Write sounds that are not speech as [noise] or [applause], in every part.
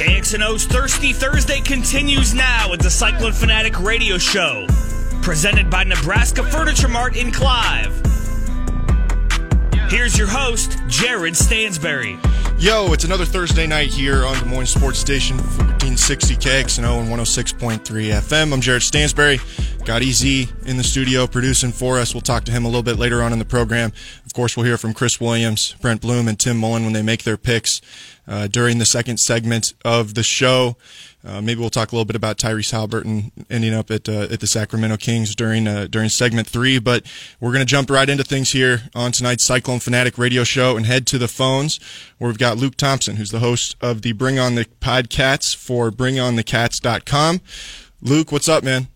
KXNO's Thirsty Thursday continues now with the Cyclone Fanatic Radio Show, presented by Nebraska Furniture Mart in Clive. Here's your host, Jared Stansberry. Yo, it's another Thursday night here on Des Moines Sports Station, 1460 KXNO and 106.3 FM. I'm Jared Stansberry. Got Easy in the studio producing for us. We'll talk to him a little bit later on in the program. Of course, we'll hear from Chris Williams, Brent Bloom, and Tim Mullen when they make their picks uh, during the second segment of the show. Uh, maybe we'll talk a little bit about Tyrese Haliburton ending up at uh, at the Sacramento Kings during uh, during segment three. But we're going to jump right into things here on tonight's Cyclone Fanatic Radio Show and head to the phones where we've got Luke Thompson, who's the host of the Bring On the Podcats for BringOnTheCats.com. Luke, what's up, man?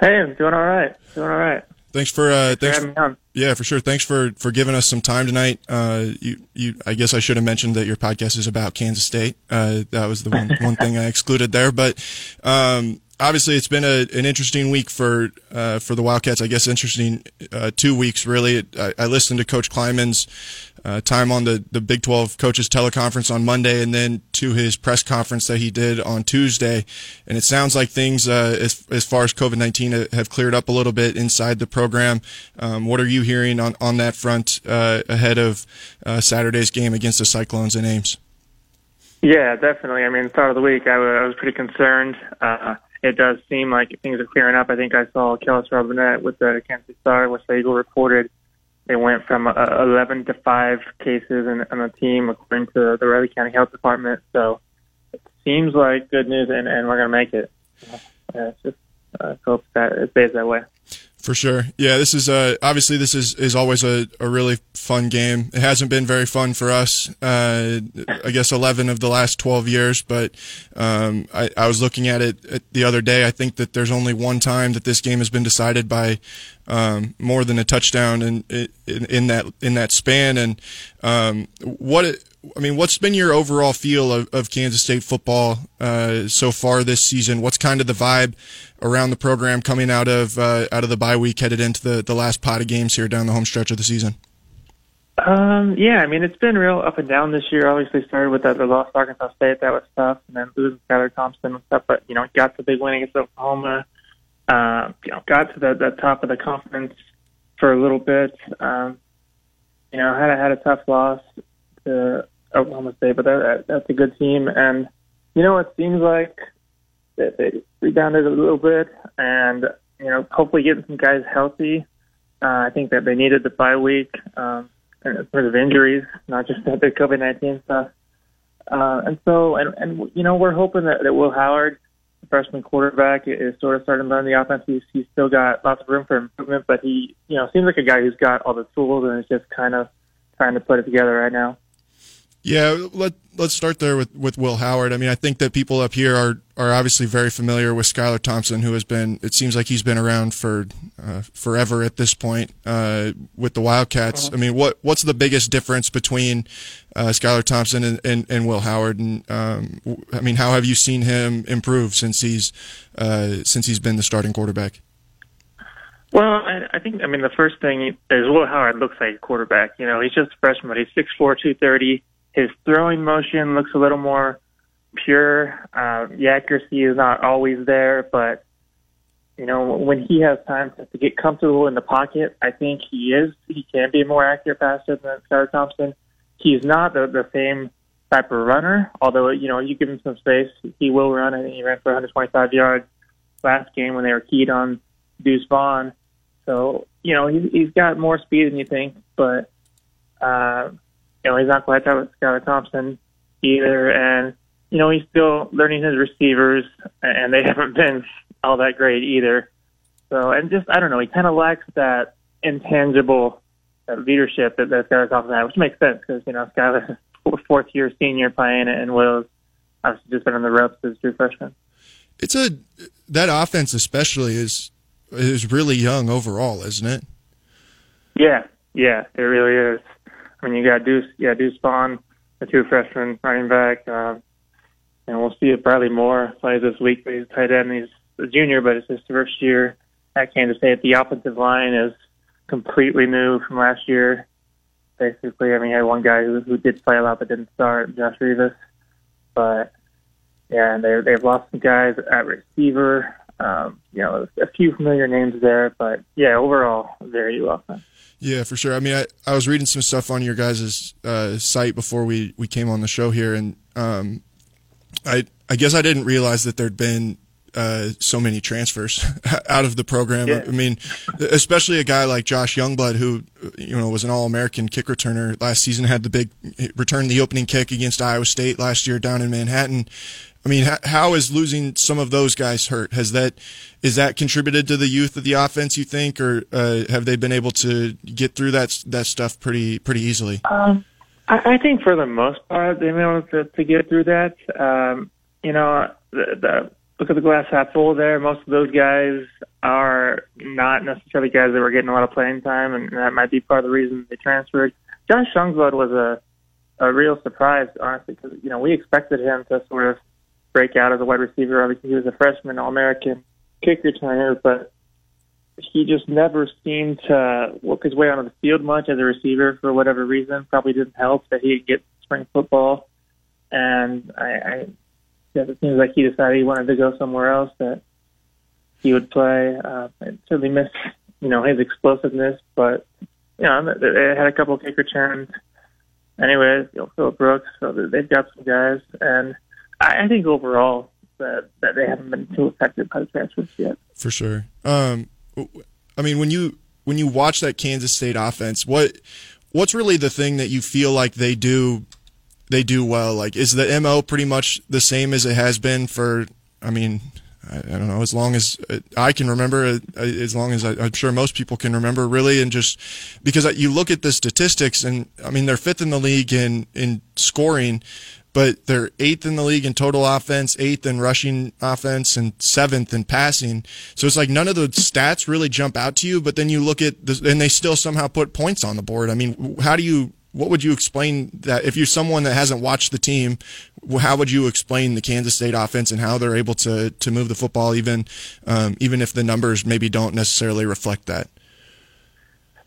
Hey, I'm doing all right. Doing all right. Thanks for uh, thanks. having me on. Yeah, for sure. Thanks for for giving us some time tonight. Uh, you you I guess I should have mentioned that your podcast is about Kansas State. Uh, that was the one [laughs] one thing I excluded there, but um, obviously it's been a, an interesting week for uh, for the Wildcats. I guess interesting uh, two weeks really. I, I listened to Coach Klieman's uh, time on the the Big Twelve coaches teleconference on Monday, and then to his press conference that he did on Tuesday. And it sounds like things uh, as as far as COVID nineteen have cleared up a little bit inside the program. Um, what are you hearing on on that front uh, ahead of uh, Saturday's game against the Cyclones in Ames? Yeah, definitely. I mean, start of the week, I was, I was pretty concerned. It does seem like things are clearing up. I think I saw Kellis Robinett with the Kansas Star, Wichita Eagle reported they went from uh, 11 to 5 cases in, on the team, according to the Riley County Health Department. So it seems like good news, and, and we're going to make it. Yeah, it's just uh, hope that it stays that way. For sure. Yeah, this is uh, obviously this is, is always a, a really fun game. It hasn't been very fun for us. Uh, I guess 11 of the last 12 years, but um, I, I was looking at it the other day. I think that there's only one time that this game has been decided by um, more than a touchdown in, in, in that in that span. And um, what I mean, what's been your overall feel of, of Kansas State football uh, so far this season? What's kind of the vibe around the program coming out of uh, out of the bye week, headed into the, the last pot of games here down the home stretch of the season? Um, yeah, I mean, it's been real up and down this year. Obviously, started with that the loss to Arkansas State, that was tough, and then losing Skylar Thompson and stuff. But you know, got the big win against Oklahoma. Uh, you know, got to the, the top of the conference for a little bit. Um, you know, had a, had a tough loss to Oklahoma State, but that, that's a good team. And you know, it seems like they, they rebounded a little bit, and you know, hopefully getting some guys healthy. Uh, I think that they needed the bye week um, in terms of injuries, not just the COVID nineteen stuff. Uh, and so, and, and you know, we're hoping that, that Will Howard, the freshman quarterback, is sort of starting to learn the offense. He's, he's still got lots of room for improvement, but he, you know, seems like a guy who's got all the tools and is just kind of trying to put it together right now. Yeah, let let's start there with, with Will Howard. I mean, I think that people up here are are obviously very familiar with Skylar Thompson, who has been. It seems like he's been around for uh, forever at this point uh, with the Wildcats. Uh-huh. I mean, what what's the biggest difference between uh, Skylar Thompson and, and, and, Will Howard? And um, I mean, how have you seen him improve since he's uh, since he's been the starting quarterback? Well, I, I think I mean the first thing is Will Howard looks like a quarterback. You know, he's just a freshman, but he's six four, two thirty his throwing motion looks a little more pure. Uh, the accuracy is not always there, but you know when he has time to, to get comfortable in the pocket, I think he is. He can be a more accurate passer than Skylar Thompson. He's not the, the same type of runner, although you know you give him some space, he will run. Think he ran for 125 yards last game when they were keyed on Deuce Vaughn. So you know he, he's got more speed than you think, but. Uh, you know, he's not quite that with Skylar Thompson either. And, you know, he's still learning his receivers, and they [laughs] haven't been all that great either. So, and just, I don't know, he kind of lacks that intangible that leadership that, that Skylar Thompson had, which makes sense because, you know, Skylar [laughs] fourth year senior playing and Will's obviously just been on the ropes as true freshman. It's a, that offense especially is, is really young overall, isn't it? Yeah, yeah, it really is. I mean, you got Deuce, yeah, Deuce Vaughn, the two freshman running back, uh, and we'll see if Briley Moore plays this week. But he's a tight end. He's a junior, but it's his first year at Kansas State. The offensive line is completely new from last year. Basically, I mean, you had one guy who, who did play a lot but didn't start, Josh Rivas. But yeah, and they they've lost some guys at receiver. Um, you know, a few familiar names there, but yeah, overall, very well. Yeah, for sure. I mean, I, I was reading some stuff on your guys' uh, site before we, we came on the show here, and um, I I guess I didn't realize that there'd been uh, so many transfers [laughs] out of the program. Yeah. I mean, especially a guy like Josh Youngblood, who you know was an All-American kick returner last season, had the big returned the opening kick against Iowa State last year down in Manhattan. I mean, how is losing some of those guys hurt? Has that is that contributed to the youth of the offense? You think, or uh, have they been able to get through that that stuff pretty pretty easily? Um, I, I think for the most part they've been able to, to get through that. Um, you know, the, the look at the glass half full there. Most of those guys are not necessarily guys that were getting a lot of playing time, and that might be part of the reason they transferred. Josh Youngblood was a a real surprise, honestly, because you know we expected him to sort of break out as a wide receiver. Obviously, he was a freshman All American kick returner, but he just never seemed to work his way onto the field much as a receiver for whatever reason. Probably didn't help that he get spring football, and I, I guess it seems like he decided he wanted to go somewhere else that he would play. Uh, I certainly miss, you know, his explosiveness, but you know, they had a couple of kick returns. Anyways, you know, Phillip Brooks, so they've got some guys, and I think overall that that they haven't been too the transfers yet. For sure. Um, I mean, when you when you watch that Kansas State offense, what what's really the thing that you feel like they do they do well? Like, is the mo pretty much the same as it has been for? I mean, I, I don't know, as long as I can remember, uh, as long as I, am sure most people can remember, really, and just because you look at the statistics, and I mean, they're fifth in the league in in scoring, but they're eighth in the league in total offense, eighth in rushing offense, and seventh in passing. So it's like none of those stats really jump out to you, but then you look at this, and they still somehow put points on the board. I mean, how do you, what would you explain that if you're someone that hasn't watched the team, how would you explain the Kansas State offense and how they're able to, to move the football even, um, even if the numbers maybe don't necessarily reflect that?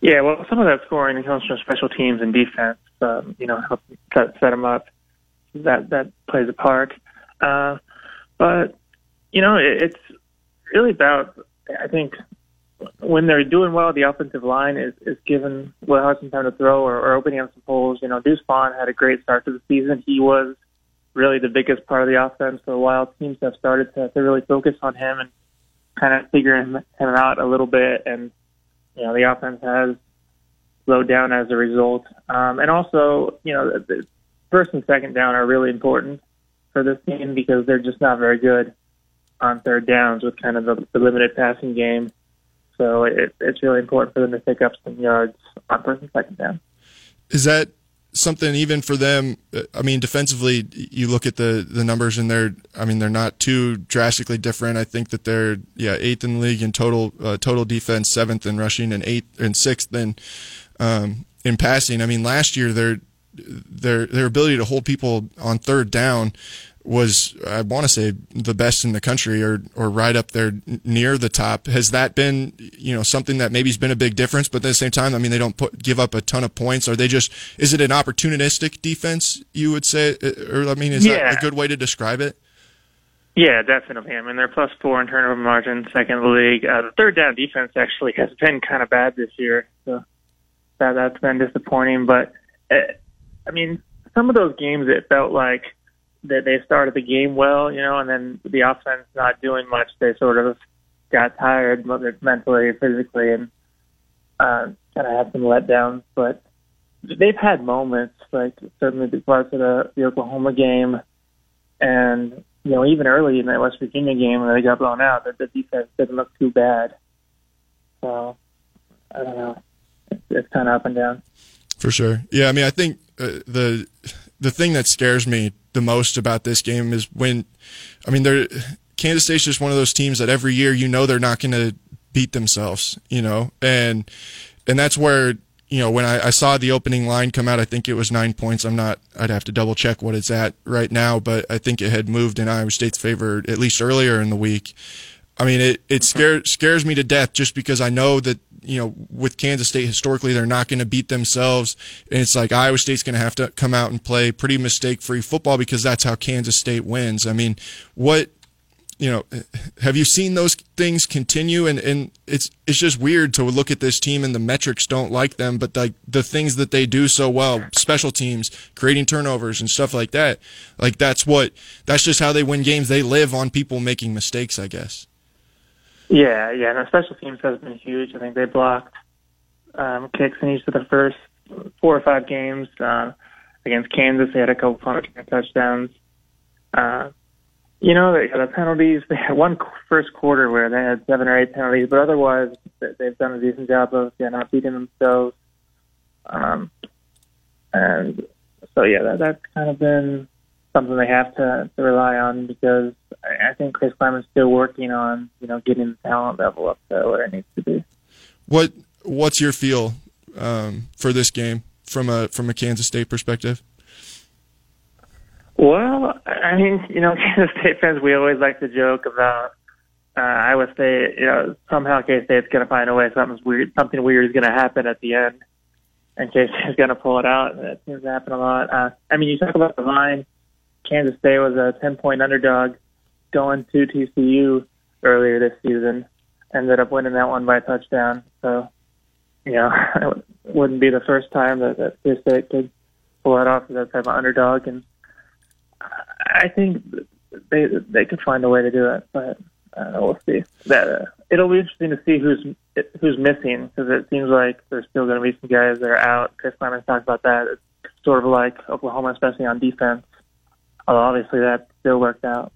Yeah, well, some of that scoring comes from special teams and defense. Um, you know, help set them up that that plays a part. Uh, but you know, it, it's really about I think when they're doing well, the offensive line is is given well some time to throw or, or opening up some holes. You know, Deuce Vaughn had a great start to the season. He was really the biggest part of the offense for a while. Teams have started to, to really focus on him and kind of figure him, him out a little bit. And you know, the offense has slowed down as a result. Um, and also, you know, the, first and second down are really important for this team because they're just not very good on third downs with kind of the, the limited passing game. So it, it's really important for them to pick up some yards on first and second down. Is that something even for them? I mean, defensively, you look at the the numbers and they're, I mean, they're not too drastically different. I think that they're yeah eighth in the league in total uh, total defense, seventh in rushing, and eighth and sixth in um, in passing. I mean, last year they're their their ability to hold people on third down was I want to say the best in the country or or right up there near the top. Has that been you know something that maybe's been a big difference? But at the same time, I mean they don't put, give up a ton of points. Are they just is it an opportunistic defense? You would say, or I mean, is yeah. that a good way to describe it? Yeah, definitely. I mean, they're plus four in turnover margin, second in the league. Uh, the third down defense actually has been kind of bad this year, so that that's been disappointing. But uh, I mean, some of those games it felt like that they started the game well, you know, and then the offense not doing much. They sort of got tired mentally, physically, and uh, kind of had some letdowns. But they've had moments, like certainly the parts of the, the Oklahoma game, and you know even early in that West Virginia game when they got blown out, that the defense didn't look too bad. So I don't know, it's, it's kind of up and down. For sure, yeah. I mean, I think uh, the the thing that scares me the most about this game is when, I mean, they're Kansas State's just one of those teams that every year you know they're not going to beat themselves, you know, and and that's where you know when I, I saw the opening line come out, I think it was nine points. I'm not, I'd have to double check what it's at right now, but I think it had moved in Iowa State's favor at least earlier in the week. I mean, it it scares scares me to death just because I know that you know, with Kansas State historically, they're not going to beat themselves. And it's like Iowa State's going to have to come out and play pretty mistake free football because that's how Kansas State wins. I mean, what, you know, have you seen those things continue? And, and it's, it's just weird to look at this team and the metrics don't like them, but like the things that they do so well, special teams, creating turnovers and stuff like that. Like that's what, that's just how they win games. They live on people making mistakes, I guess. Yeah, yeah, and special teams has been huge. I think they blocked um, kicks in each of the first four or five games. Uh, against Kansas, they had a couple punt touchdowns. Uh, you know, the, the penalties, they had one first quarter where they had seven or eight penalties, but otherwise they've done a decent job of yeah, not beating themselves. Um, and so, yeah, that, that's kind of been something they have to, to rely on because I, I think Chris Klieman's still working on, you know, getting the talent level up to where it needs to be. What What's your feel um, for this game from a from a Kansas State perspective? Well, I mean, you know, [laughs] Kansas State fans, we always like to joke about uh, Iowa State. You know, somehow K State's going to find a way. Something's weird. Something weird is going to happen at the end, and K State's going to pull it out. That seems to happen a lot. Uh, I mean, you talk about the line. Kansas State was a 10 point underdog going to TCU earlier this season. Ended up winning that one by a touchdown. So, you know, [laughs] it wouldn't be the first time that, that K State could pull it off as that type of underdog. And I think they they could find a way to do it, but uh, we'll see. That uh, it'll be interesting to see who's who's missing because it seems like there's still going to be some guys that are out. Chris Klieman talked about that. It's sort of like Oklahoma, especially on defense. Obviously that still worked out.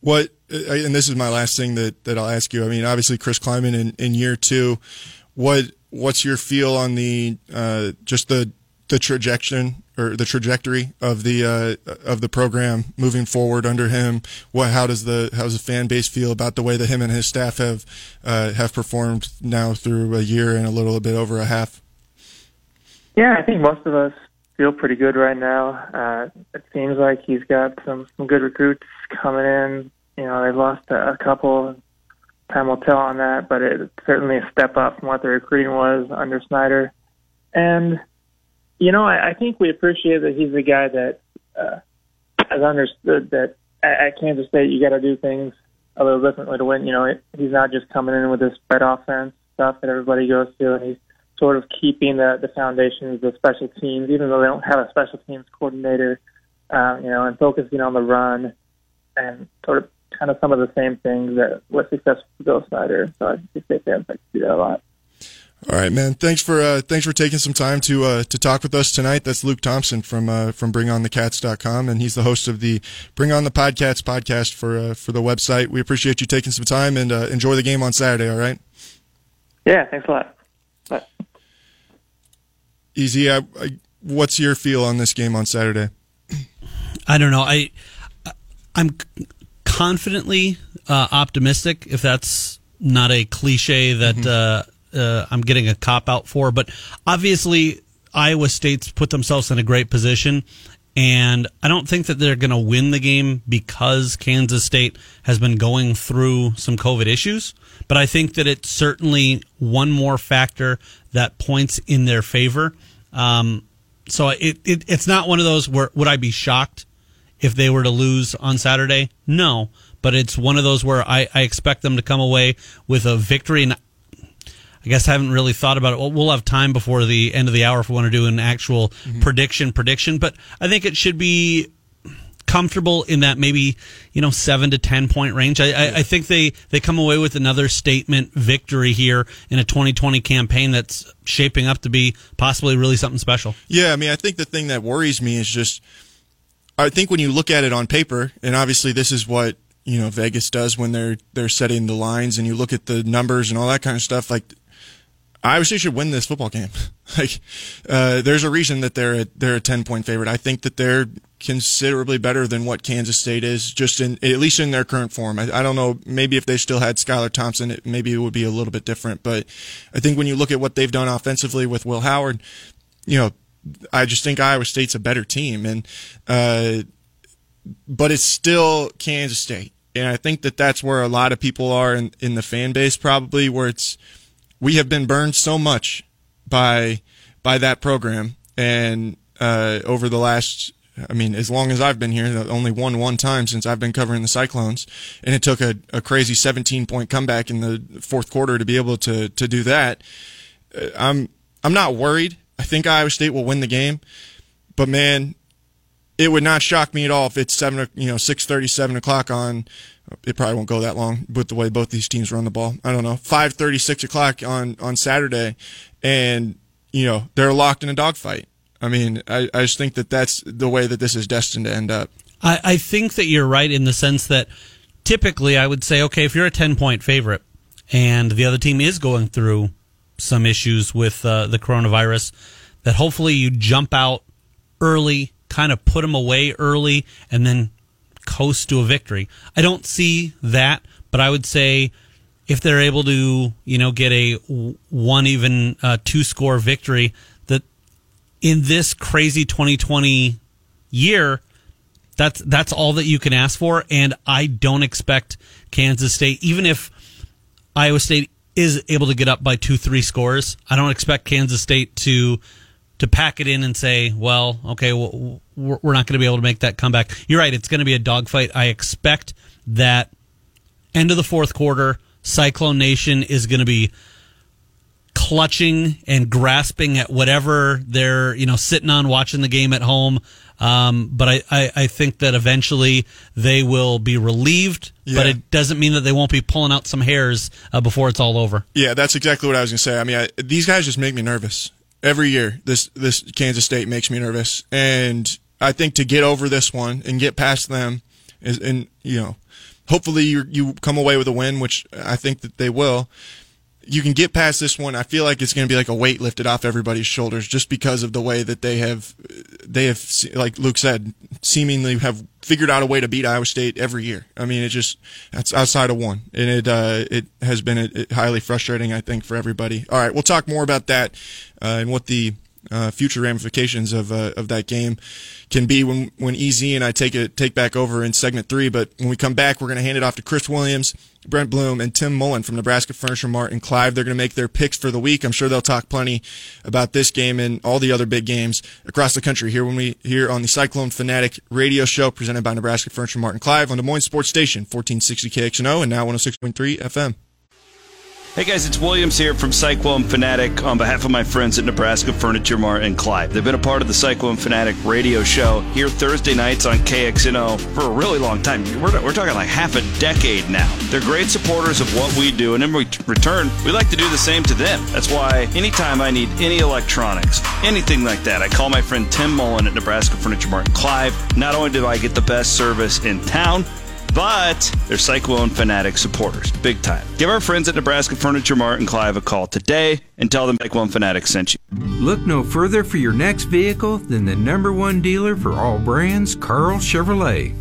What and this is my last thing that, that I'll ask you. I mean, obviously Chris Klieman in, in year two. What what's your feel on the uh, just the the trajectory or the trajectory of the uh, of the program moving forward under him? What how does the how does the fan base feel about the way that him and his staff have uh, have performed now through a year and a little bit over a half? Yeah, I think most of us feel pretty good right now. Uh, it seems like he's got some some good recruits coming in. You know, they lost a, a couple. Time will tell on that, but it's certainly a step up from what the recruiting was under Snyder. And you know, I, I think we appreciate that he's the guy that uh, has understood that at, at Kansas State you got to do things a little differently to win. You know, it, he's not just coming in with this spread offense stuff that everybody goes to, and he's sort of keeping the the foundations of special teams, even though they don't have a special teams coordinator, um, you know, and focusing on the run and sort of kind of some of the same things that was successful for Bill Snyder. So I think they fans like to do that a lot. All right, man. Thanks for uh, thanks for taking some time to uh, to talk with us tonight. That's Luke Thompson from uh, from BringOnTheCats.com, and he's the host of the Bring On the Podcats podcast for uh, for the website. We appreciate you taking some time and uh, enjoy the game on Saturday. All right. Yeah. Thanks a lot. Bye. Easy. I, I, what's your feel on this game on Saturday? I don't know. I I'm confidently uh, optimistic. If that's not a cliche that mm-hmm. uh, uh, I'm getting a cop out for, but obviously Iowa State's put themselves in a great position, and I don't think that they're going to win the game because Kansas State has been going through some COVID issues. But I think that it's certainly one more factor that points in their favor. Um, so it, it it's not one of those where would I be shocked if they were to lose on Saturday? No, but it's one of those where I, I expect them to come away with a victory. And I guess I haven't really thought about it. Well, we'll have time before the end of the hour if we want to do an actual mm-hmm. prediction prediction. But I think it should be comfortable in that maybe you know seven to ten point range. I, I, I, think they they come away with another statement victory here in a 2020 campaign that's shaping up to be possibly really something special. Yeah, I mean, I think the thing that worries me is just I think when you look at it on paper, and obviously this is what you know Vegas does when they're they're setting the lines, and you look at the numbers and all that kind of stuff. Like Iowa State should win this football game. [laughs] like, uh, there's a reason that they're a, they're a ten point favorite. I think that they're considerably better than what Kansas State is, just in at least in their current form. I, I don't know. Maybe if they still had Skylar Thompson, it, maybe it would be a little bit different. But I think when you look at what they've done offensively with Will Howard, you know, I just think Iowa State's a better team, and uh, but it's still Kansas State, and I think that that's where a lot of people are in, in the fan base, probably where it's we have been burned so much by by that program, and uh, over the last, I mean, as long as I've been here, only one one time since I've been covering the Cyclones, and it took a, a crazy 17 point comeback in the fourth quarter to be able to to do that. Uh, I'm I'm not worried. I think Iowa State will win the game, but man, it would not shock me at all if it's seven, you know, six thirty, seven o'clock on. It probably won't go that long with the way both these teams run the ball. I don't know, five thirty, six o'clock on on Saturday, and you know they're locked in a dogfight. I mean, I, I just think that that's the way that this is destined to end up. I, I think that you're right in the sense that typically I would say, okay, if you're a ten point favorite and the other team is going through some issues with uh, the coronavirus, that hopefully you jump out early kind of put them away early and then coast to a victory. I don't see that, but I would say if they're able to, you know, get a one even uh, two score victory, that in this crazy 2020 year, that's that's all that you can ask for. And I don't expect Kansas State, even if Iowa State is able to get up by two, three scores, I don't expect Kansas State to to pack it in and say, well, okay, well, we're not going to be able to make that comeback. You're right. It's going to be a dogfight. I expect that end of the fourth quarter, Cyclone Nation is going to be clutching and grasping at whatever they're, you know, sitting on watching the game at home. Um, but I, I, I, think that eventually they will be relieved, yeah. but it doesn't mean that they won't be pulling out some hairs uh, before it's all over. Yeah, that's exactly what I was going to say. I mean, I, these guys just make me nervous every year. This this Kansas State makes me nervous, and I think to get over this one and get past them is, and you know, hopefully you you come away with a win, which I think that they will you can get past this one. I feel like it's going to be like a weight lifted off everybody's shoulders just because of the way that they have, they have, like Luke said, seemingly have figured out a way to beat Iowa State every year. I mean, it just that's outside of one, and it uh, it has been a, a highly frustrating, I think, for everybody. All right, we'll talk more about that uh, and what the uh, future ramifications of uh, of that game can be when when EZ and I take it take back over in segment three. But when we come back, we're going to hand it off to Chris Williams, Brent Bloom, and Tim Mullen from Nebraska Furniture Mart and Clive. They're going to make their picks for the week. I'm sure they'll talk plenty about this game and all the other big games across the country here when we here on the Cyclone Fanatic Radio Show presented by Nebraska Furniture Mart and Clive on Des Moines Sports Station 1460 KXNO and now 106.3 FM. Hey guys, it's Williams here from Cyclone Fanatic on behalf of my friends at Nebraska Furniture Mart and Clive. They've been a part of the Cyclone Fanatic radio show here Thursday nights on KXNO for a really long time. We're, we're talking like half a decade now. They're great supporters of what we do, and in return, we like to do the same to them. That's why anytime I need any electronics, anything like that, I call my friend Tim Mullen at Nebraska Furniture Mart and Clive. Not only do I get the best service in town, but they're Cyclone Fanatic supporters, big time. Give our friends at Nebraska Furniture Mart and Clive a call today and tell them Cyclone Fanatic sent you. Look no further for your next vehicle than the number one dealer for all brands, Carl Chevrolet.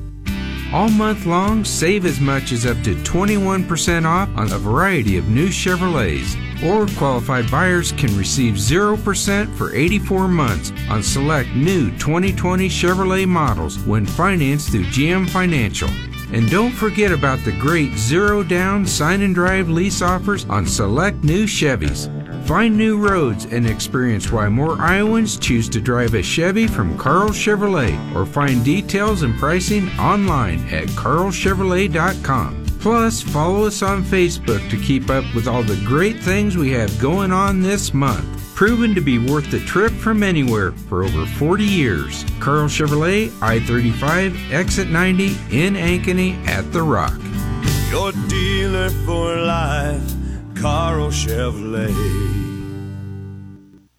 All month long, save as much as up to 21% off on a variety of new Chevrolets. Or qualified buyers can receive 0% for 84 months on select new 2020 Chevrolet models when financed through GM Financial. And don't forget about the great zero down sign and drive lease offers on select new Chevys. Find new roads and experience why more Iowans choose to drive a Chevy from Carl Chevrolet or find details and pricing online at carlchevrolet.com. Plus, follow us on Facebook to keep up with all the great things we have going on this month proven to be worth the trip from anywhere for over 40 years. Carl Chevrolet, I 35, exit 90 in Ankeny at The Rock. Your dealer for life, Carl Chevrolet.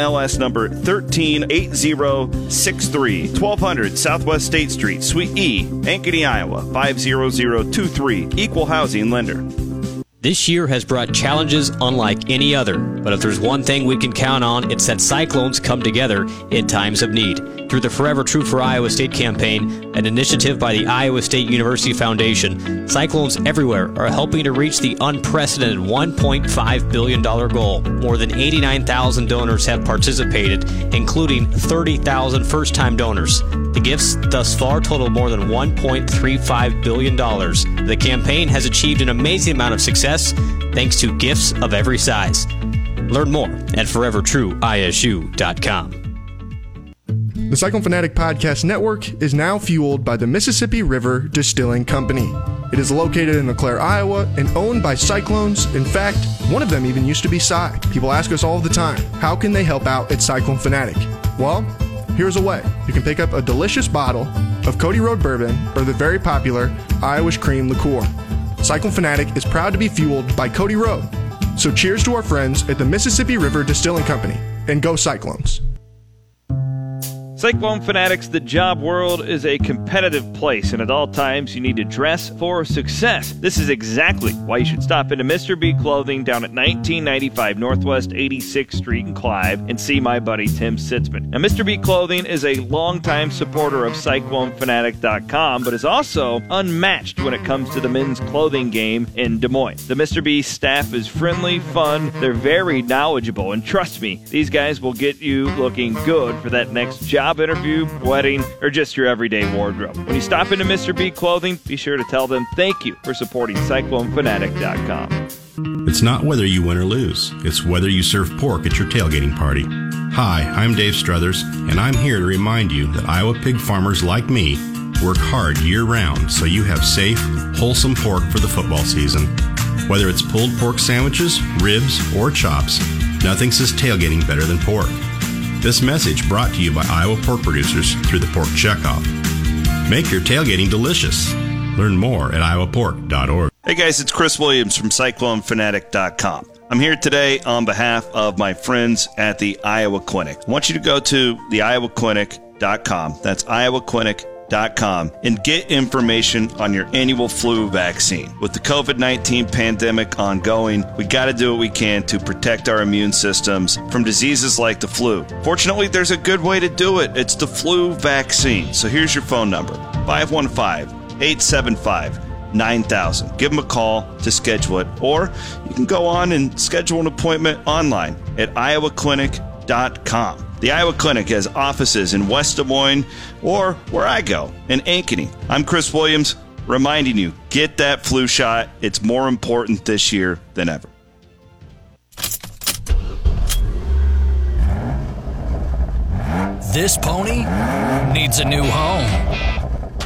MLS number 138063, 1200 Southwest State Street, Suite E, Ankeny, Iowa 50023, Equal Housing Lender. This year has brought challenges unlike any other, but if there's one thing we can count on, it's that cyclones come together in times of need. Through the Forever True for Iowa State campaign, an initiative by the Iowa State University Foundation, cyclones everywhere are helping to reach the unprecedented $1.5 billion goal. More than 89,000 donors have participated, including 30,000 first time donors. The gifts thus far total more than $1.35 billion. The campaign has achieved an amazing amount of success thanks to gifts of every size. Learn more at forevertrueisu.com. The Cyclone Fanatic Podcast Network is now fueled by the Mississippi River Distilling Company. It is located in LeClaire, Iowa, and owned by Cyclones. In fact, one of them even used to be Cy. People ask us all the time, how can they help out at Cyclone Fanatic? Well, here's a way. You can pick up a delicious bottle of Cody Road Bourbon or the very popular Irish Cream Liqueur. Cyclone Fanatic is proud to be fueled by Cody Road. So cheers to our friends at the Mississippi River Distilling Company, and go Cyclones. Cyclone Fanatics, the job world is a competitive place, and at all times you need to dress for success. This is exactly why you should stop into Mr. B Clothing down at 1995 Northwest 86th Street in Clive and see my buddy Tim Sitzman. Now, Mr. B Clothing is a longtime supporter of CycloneFanatic.com, but is also unmatched when it comes to the men's clothing game in Des Moines. The Mr. B staff is friendly, fun, they're very knowledgeable, and trust me, these guys will get you looking good for that next job interview, wedding, or just your everyday wardrobe. When you stop into Mr. B Clothing, be sure to tell them thank you for supporting CycloneFanatic.com. It's not whether you win or lose, it's whether you serve pork at your tailgating party. Hi, I'm Dave Struthers, and I'm here to remind you that Iowa pig farmers like me work hard year round so you have safe, wholesome pork for the football season. Whether it's pulled pork sandwiches, ribs, or chops, nothing says tailgating better than pork. This message brought to you by Iowa pork producers through the Pork Checkoff. Make your tailgating delicious. Learn more at iowapork.org. Hey guys, it's Chris Williams from CycloneFanatic.com. I'm here today on behalf of my friends at the Iowa Clinic. I want you to go to the iowaclinic.com. That's iowaclinic.com and get information on your annual flu vaccine. With the COVID 19 pandemic ongoing, we got to do what we can to protect our immune systems from diseases like the flu. Fortunately, there's a good way to do it. It's the flu vaccine. So here's your phone number 515 875 9000. Give them a call to schedule it, or you can go on and schedule an appointment online at iowaclinic.com. The Iowa Clinic has offices in West Des Moines or where I go in Ankeny. I'm Chris Williams, reminding you get that flu shot. It's more important this year than ever. This pony needs a new home.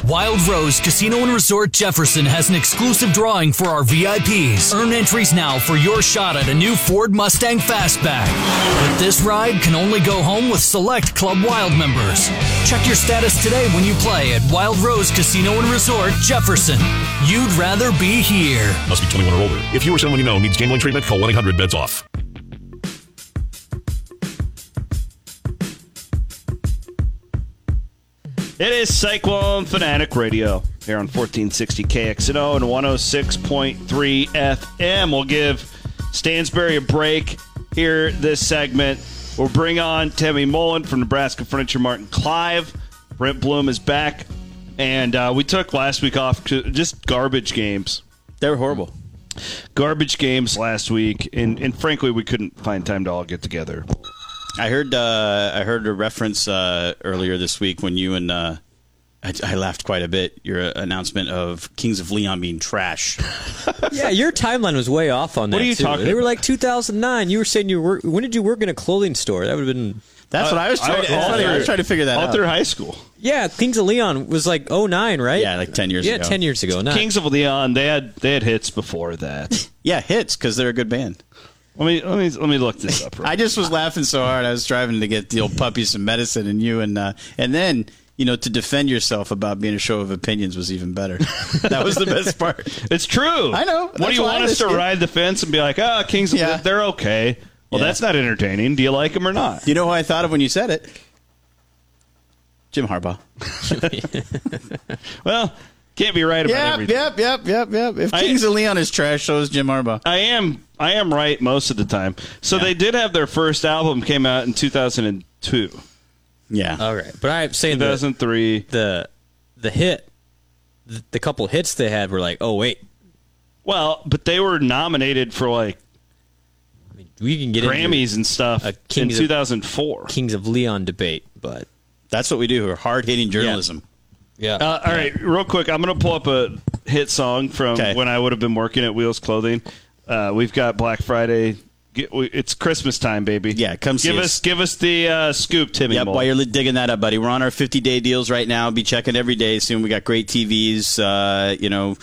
Wild Rose Casino and Resort Jefferson has an exclusive drawing for our VIPs. Earn entries now for your shot at a new Ford Mustang Fastback. But this ride can only go home with select Club Wild members. Check your status today when you play at Wild Rose Casino and Resort Jefferson. You'd rather be here. Must be 21 or older. If you or someone you know needs gambling treatment, call 1 800 BETS OFF. It is Cyclone Fanatic Radio here on 1460 KXNO and 106.3 FM. We'll give Stansbury a break here this segment. We'll bring on Timmy Mullen from Nebraska Furniture Mart in Clive. Brent Bloom is back. And uh, we took last week off to just garbage games. They were horrible. Garbage games last week, and, and frankly, we couldn't find time to all get together. I heard uh, I heard a reference uh, earlier this week when you and uh, I, I, laughed quite a bit. Your announcement of Kings of Leon being trash. [laughs] yeah, your timeline was way off on that. What are you too. talking? They were like 2009. You were saying you were. When did you work in a clothing store? That would have been. That's what I was trying. To, I, I was trying to figure that all out. through high school. Yeah, Kings of Leon was like 09, right? Yeah, like 10 years yeah, ago. Yeah, 10 years ago. Not. Kings of Leon, they had they had hits before that. [laughs] yeah, hits because they're a good band. Let me let me let me look this [laughs] up. I just was laughing so hard. I was driving to get the old puppy some medicine, and you and uh, and then you know to defend yourself about being a show of opinions was even better. [laughs] that was the best part. It's true. I know. What do you want us to ride the fence and be like, ah, oh, Kings? Yeah. they're okay. Well, yeah. that's not entertaining. Do you like them or not? You know who I thought of when you said it? Jim Harbaugh. [laughs] well, Can't be right about Yep, everything. yep, yep, yep, yep. If I- Kings of Leon is trash, so is Jim Harbaugh. I am I am right most of the time. So they did have their first album came out in 2002. Yeah. All right, but I'm saying the 2003. the the hit, the, the couple hits they had were like, oh wait, Well, but they were nominated for like we can get Grammys and stuff a in Kings of- 2004. Kings of Leon debate, but That's what we do. We're hard hitting journalism. yeah. Uh, all right, real quick, I'm going to pull up a hit song from Okay. when I would have been working at Wheels Clothing. Uh, we've got Black Friday. Get- we- It's Christmas time, baby. Yeah, come see give us. us. Give us the uh, scoop, Timmy. Yep, Mole. while you're li- digging that up, buddy, we're on our 50 day deals right now. Be checking every day soon. We got great TVs, uh, you know,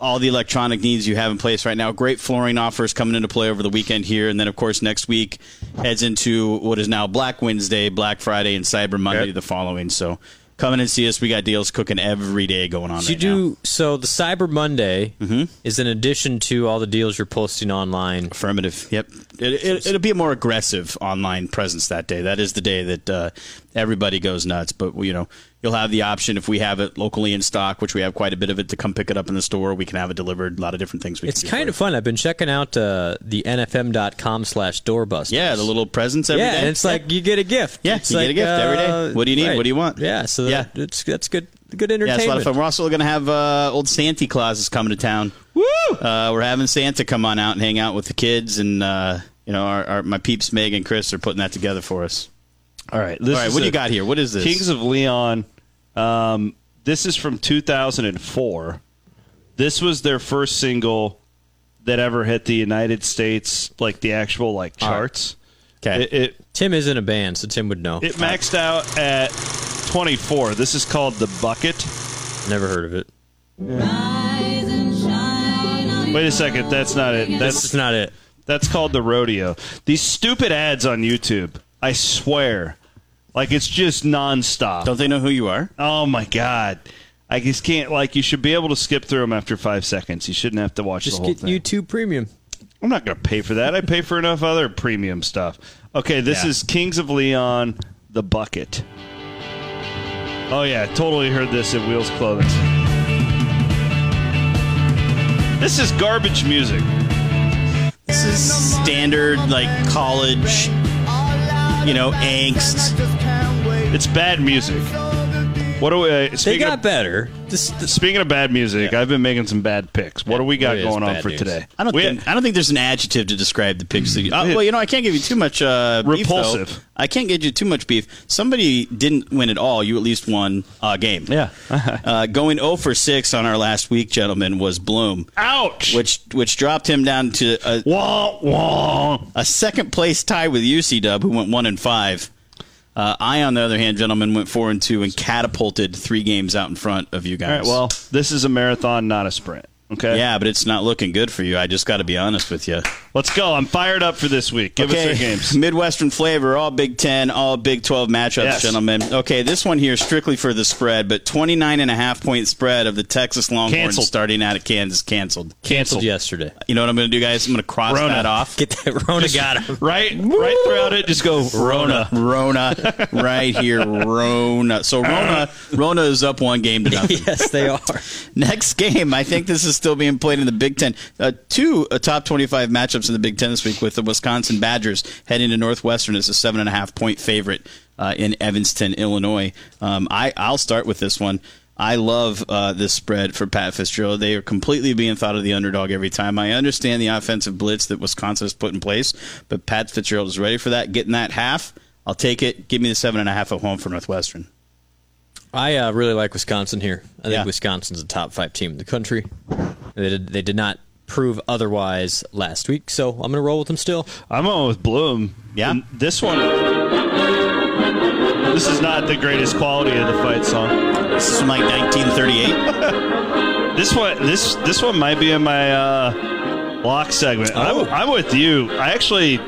all the electronic needs you have in place right now. Great flooring offers coming into play over the weekend here. And then, of course, next week heads into what is now Black Wednesday, Black Friday, and Cyber Monday Yep. the following. So come in and see us. We got deals cooking every day going on So you right now. do so the Cyber Monday Mhm. is in addition to all the deals you're posting online. Affirmative. Yep. It, it, it'll be a more aggressive online presence that day. That is the day that uh, everybody goes nuts. But you know, you'll have the option if we have it locally in stock, which we have quite a bit of it, to come pick it up in the store. We can have it delivered. A lot of different things. We It's can do kind for of fun. I've been checking out uh, the nfm.com slash doorbusters. yeah, the little presents every day. yeah, and it's like you get a gift. Yeah, It's you get a like, gift every day. uh, What do you need? right. What do you want? Yeah, so Yeah. that, it's that's good. Good entertainment. yeah, it's a lot of fun. We're also going to have uh, old Santa Claus is coming to town. Woo! Uh, we're having Santa come on out and hang out with the kids, and uh, you know, our, our my peeps Meg and Chris are putting that together for us. All right. All right, is what do you got here? What is this? Kings of Leon. Um, this is from 2004. This was their first single that ever hit the United States, like the actual like All right. charts. Okay. It, it Tim is in a band, so Tim would know. it maxed out at 24. This is called the Bucket. Never heard of it. Wait a second, that's not it. That's That's not it. that's called the rodeo. These stupid ads on YouTube. I swear, like it's just nonstop. Don't they know who you are? Oh my god. I just can't like you should be able to skip through them after five seconds. You shouldn't have to watch Just the whole get thing. YouTube Premium. I'm not going to pay for that. I pay for enough other premium stuff. Okay, this Yeah. is Kings of Leon, the bucket. Oh yeah, totally heard this at Wheels Clothing. This is garbage music. This is standard like college, you know, angst. It's bad music. What do we? Uh, They got of, better. This, this, speaking of bad music, I've been making some bad picks. What do we got going on for news. today? I don't We- think I don't think there's an adjective to describe the picks. That you, uh, well, you know, I can't give you too much uh, beef. Repulsive. I can't give you too much beef. Somebody didn't win at all. You at least won a game. Yeah. [laughs] uh, going 0 for 6 on our last week, gentlemen, was Bloom, Ouch. which which dropped him down to a, Wah, wah. a second place tie with UC Dub, who went one and five. Uh, I, on the other hand, gentlemen, went four and two and catapulted three games out in front of you guys. All right. Well, this is a marathon, not a sprint. Okay. yeah, but it's not looking good for you. I just got to be honest with you. Let's go. I'm fired up for this week. Give us your games. [laughs] Midwestern flavor, all Big Ten, all Big 12 matchups, Yes. gentlemen. Okay, this one here strictly for the spread, but 29 and a half point spread of the Texas Longhorns Canceled. starting out at Kansas canceled. canceled yesterday. You know what I'm going to do, guys? I'm going to cross Rona. that off. Get that Rona got him. Right, right throughout it. Just go Rona. Rona, right here, Rona. So Rona, [laughs] Rona is up one game to nothing. yes, they are. [laughs] Next game, I think this is still being played in the Big Ten. Uh, two uh, top 25 matchups in the Big Ten this week with the Wisconsin Badgers heading to Northwestern as a seven and a half point favorite uh, in Evanston, Illinois. Um, I, I'll start with this one. I love uh, this spread for Pat Fitzgerald. They are completely being thought of the underdog every time. I understand the offensive blitz that Wisconsin has put in place, but Pat Fitzgerald is ready for that. Getting that half, I'll take it. Give me the seven and a half at home for Northwestern. I uh, really like Wisconsin here. I think Yeah. Wisconsin's a top five team in the country. They did, they did not prove otherwise last week, so I'm going to roll with them still. I'm on with Bloom. Yeah. And this one. This is not the greatest quality of the fight song. This is from like 1938. [laughs] This one, this this one might be in my uh, lock segment. Oh. I'm, I'm with you. I actually,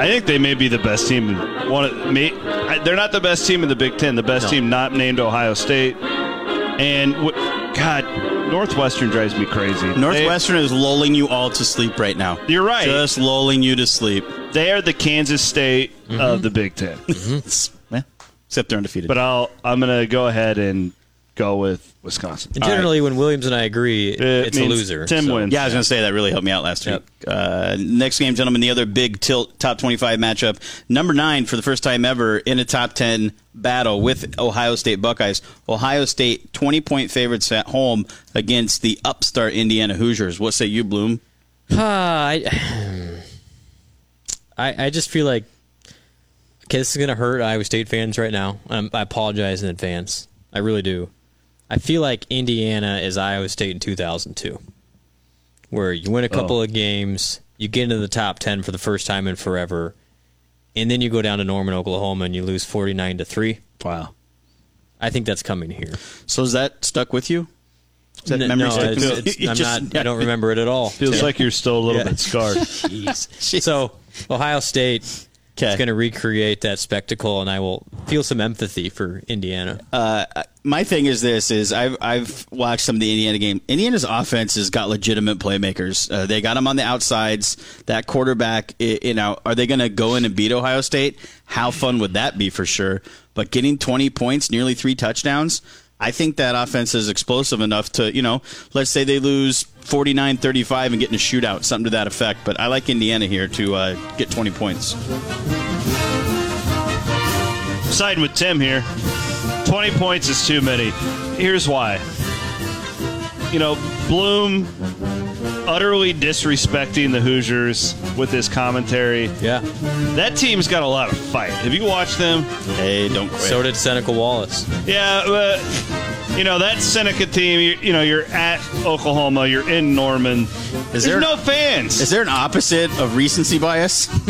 I think they may be the best team. in One, of- may, I, they're not the best team in the Big Ten. The best No. team not named Ohio State. And w- God, Northwestern drives me crazy. They- Northwestern is lulling you all to sleep right now. You're right. Just lulling you to sleep. They are the Kansas State of the Big 10 It's- eh, except they're undefeated. But I'll I'm gonna go ahead and go with Wisconsin. And generally, when Williams and I agree, it's a loser. Tim so- wins. Yeah, I was going to say that really helped me out last week. Uh, next game, gentlemen, the other big tilt top 25 matchup. Number nine for the first time ever in a top 10 battle with Ohio State Buckeyes. Ohio State 20 point favorites at home against the upstart Indiana Hoosiers. What say you, Bloom? Ah, [sighs] I, I I just feel like okay, this is gonna hurt Iowa State fans right now. Um, I apologize in advance. I really do. I feel like Indiana is Iowa State in 2002, where you win a couple Oh. of games, you get into the top 10 for the first time in forever, and then you go down to Norman, Oklahoma, and you lose 49 to three. Wow. I think that's coming here. So is that stuck with you? Is that N- memory no, stuck it's, with it's- [laughs] I'm just- not. [laughs] I don't remember it at all. Feels like you're still a little Yeah. bit scarred. [laughs] Jeez. So Ohio State is going to recreate that spectacle, and I will feel some empathy for Indiana. Uh, my thing is this: is I've I've watched some of the Indiana game. Indiana's offense has got legitimate playmakers. Uh, they got them on the outsides. That quarterback, you know, are they going to go in and beat Ohio State? How fun would that be for sure? But getting 20 points, nearly three touchdowns. I think that offense is explosive enough to, you know, let's say they lose 49 35 and get in a shootout, something to that effect. But I like Indiana here to uh, get 20 points. Siding with Tim here. 20 points is too many. Here's why. You know, Bloom utterly disrespecting the Hoosiers with his commentary. Yeah. That team's got a lot of fight. Have you watched them? Hey, don't So did Seneca Wallace. Yeah, but you know that Seneca team. You, you know, you're at Oklahoma. You're in Norman. Is There's there no fans? Is there an opposite of recency bias? [laughs]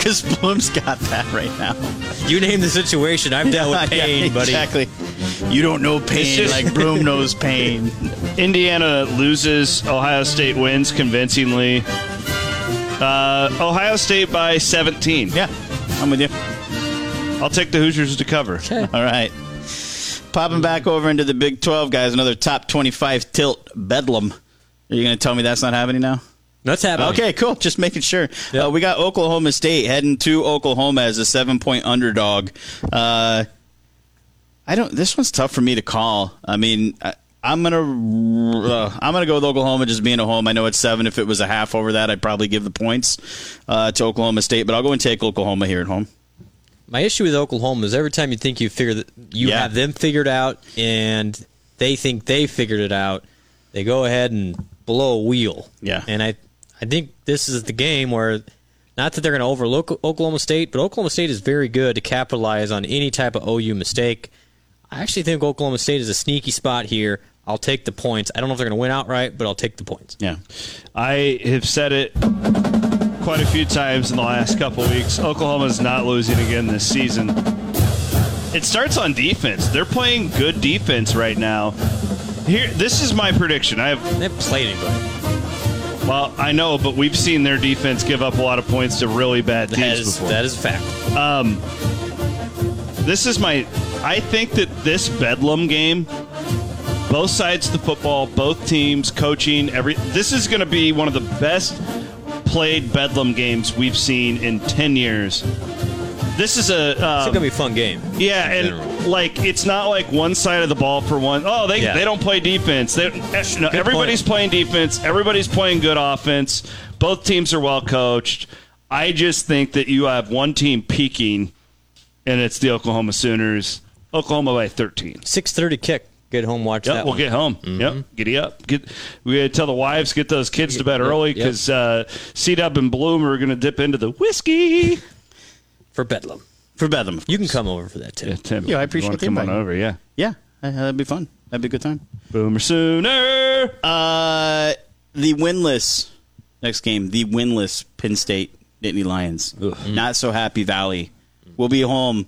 Because Bloom's got that right now. You name the situation. I've dealt with [laughs] Yeah, pain, buddy. Exactly. You don't know pain just- like Bloom knows pain. [laughs] Indiana loses. Ohio State wins convincingly. Uh, Ohio State by 17. Yeah, I'm with you. I'll take the Hoosiers to cover. [laughs] All right. Popping back over into the Big 12, guys. Another top 25 tilt bedlam. Are you going to tell me that's not happening now? That's happening. Okay, cool. Just making sure. Uh, we got Oklahoma State heading to Oklahoma as a seven point underdog. Uh, I don't. This one's tough for me to call. I mean, I, I'm gonna uh, I'm gonna go with Oklahoma just being a home. I know it's seven. If it was a half over that, I'd probably give the points uh, to Oklahoma State. But I'll go and take Oklahoma here at home. My issue with Oklahoma is every time you think you figure that you Yeah. have them figured out and they think they figured it out, they go ahead and blow a wheel. Yeah. And I I think this is the game where not that they're going to overlook Oklahoma State, but Oklahoma State is very good to capitalize on any type of OU mistake. I actually think Oklahoma State is a sneaky spot here. I'll take the points. I don't know if they're going to win outright, but I'll take the points. Yeah. I have said it quite a few times in the last couple weeks. Oklahoma's not losing again this season. It starts on defense. They're playing good defense right now. Here, this is my prediction. I have they haven't played anybody. Well, I know, but we've seen their defense give up a lot of points to really bad teams That is, before. that is a fact. Um, this is my. I think that this Bedlam game, both sides of the football, both teams, coaching, every. This is going to be one of the best played Bedlam games we've seen in ten years. This is a. It's Um, going to be a fun game. yeah, and like it's not like one side of the ball for one. Oh, they Yeah. they don't play defense. They, no, everybody's playing defense. Everybody's playing good offense. Both teams are well coached. I just think that you have one team peaking, and it's the Oklahoma Sooners. Oklahoma by thirteen. Six thirty kick. Get home, watch Yep, that. we'll one. get home. Yep, giddy up. Get we gotta tell the wives get those kids to bed Yep, early yep. because uh, C Dub and Bloom are gonna dip into the whiskey for Bedlam. For Bedlam, you can come over for that too. Yeah, Tim. Yeah, I appreciate wanna the come on over. Yeah, Yeah, uh, that'd be fun. That'd be a good time. Boomer Sooner. Uh, the winless next game. The winless Penn State Nittany Lions. Not so happy Valley We'll be home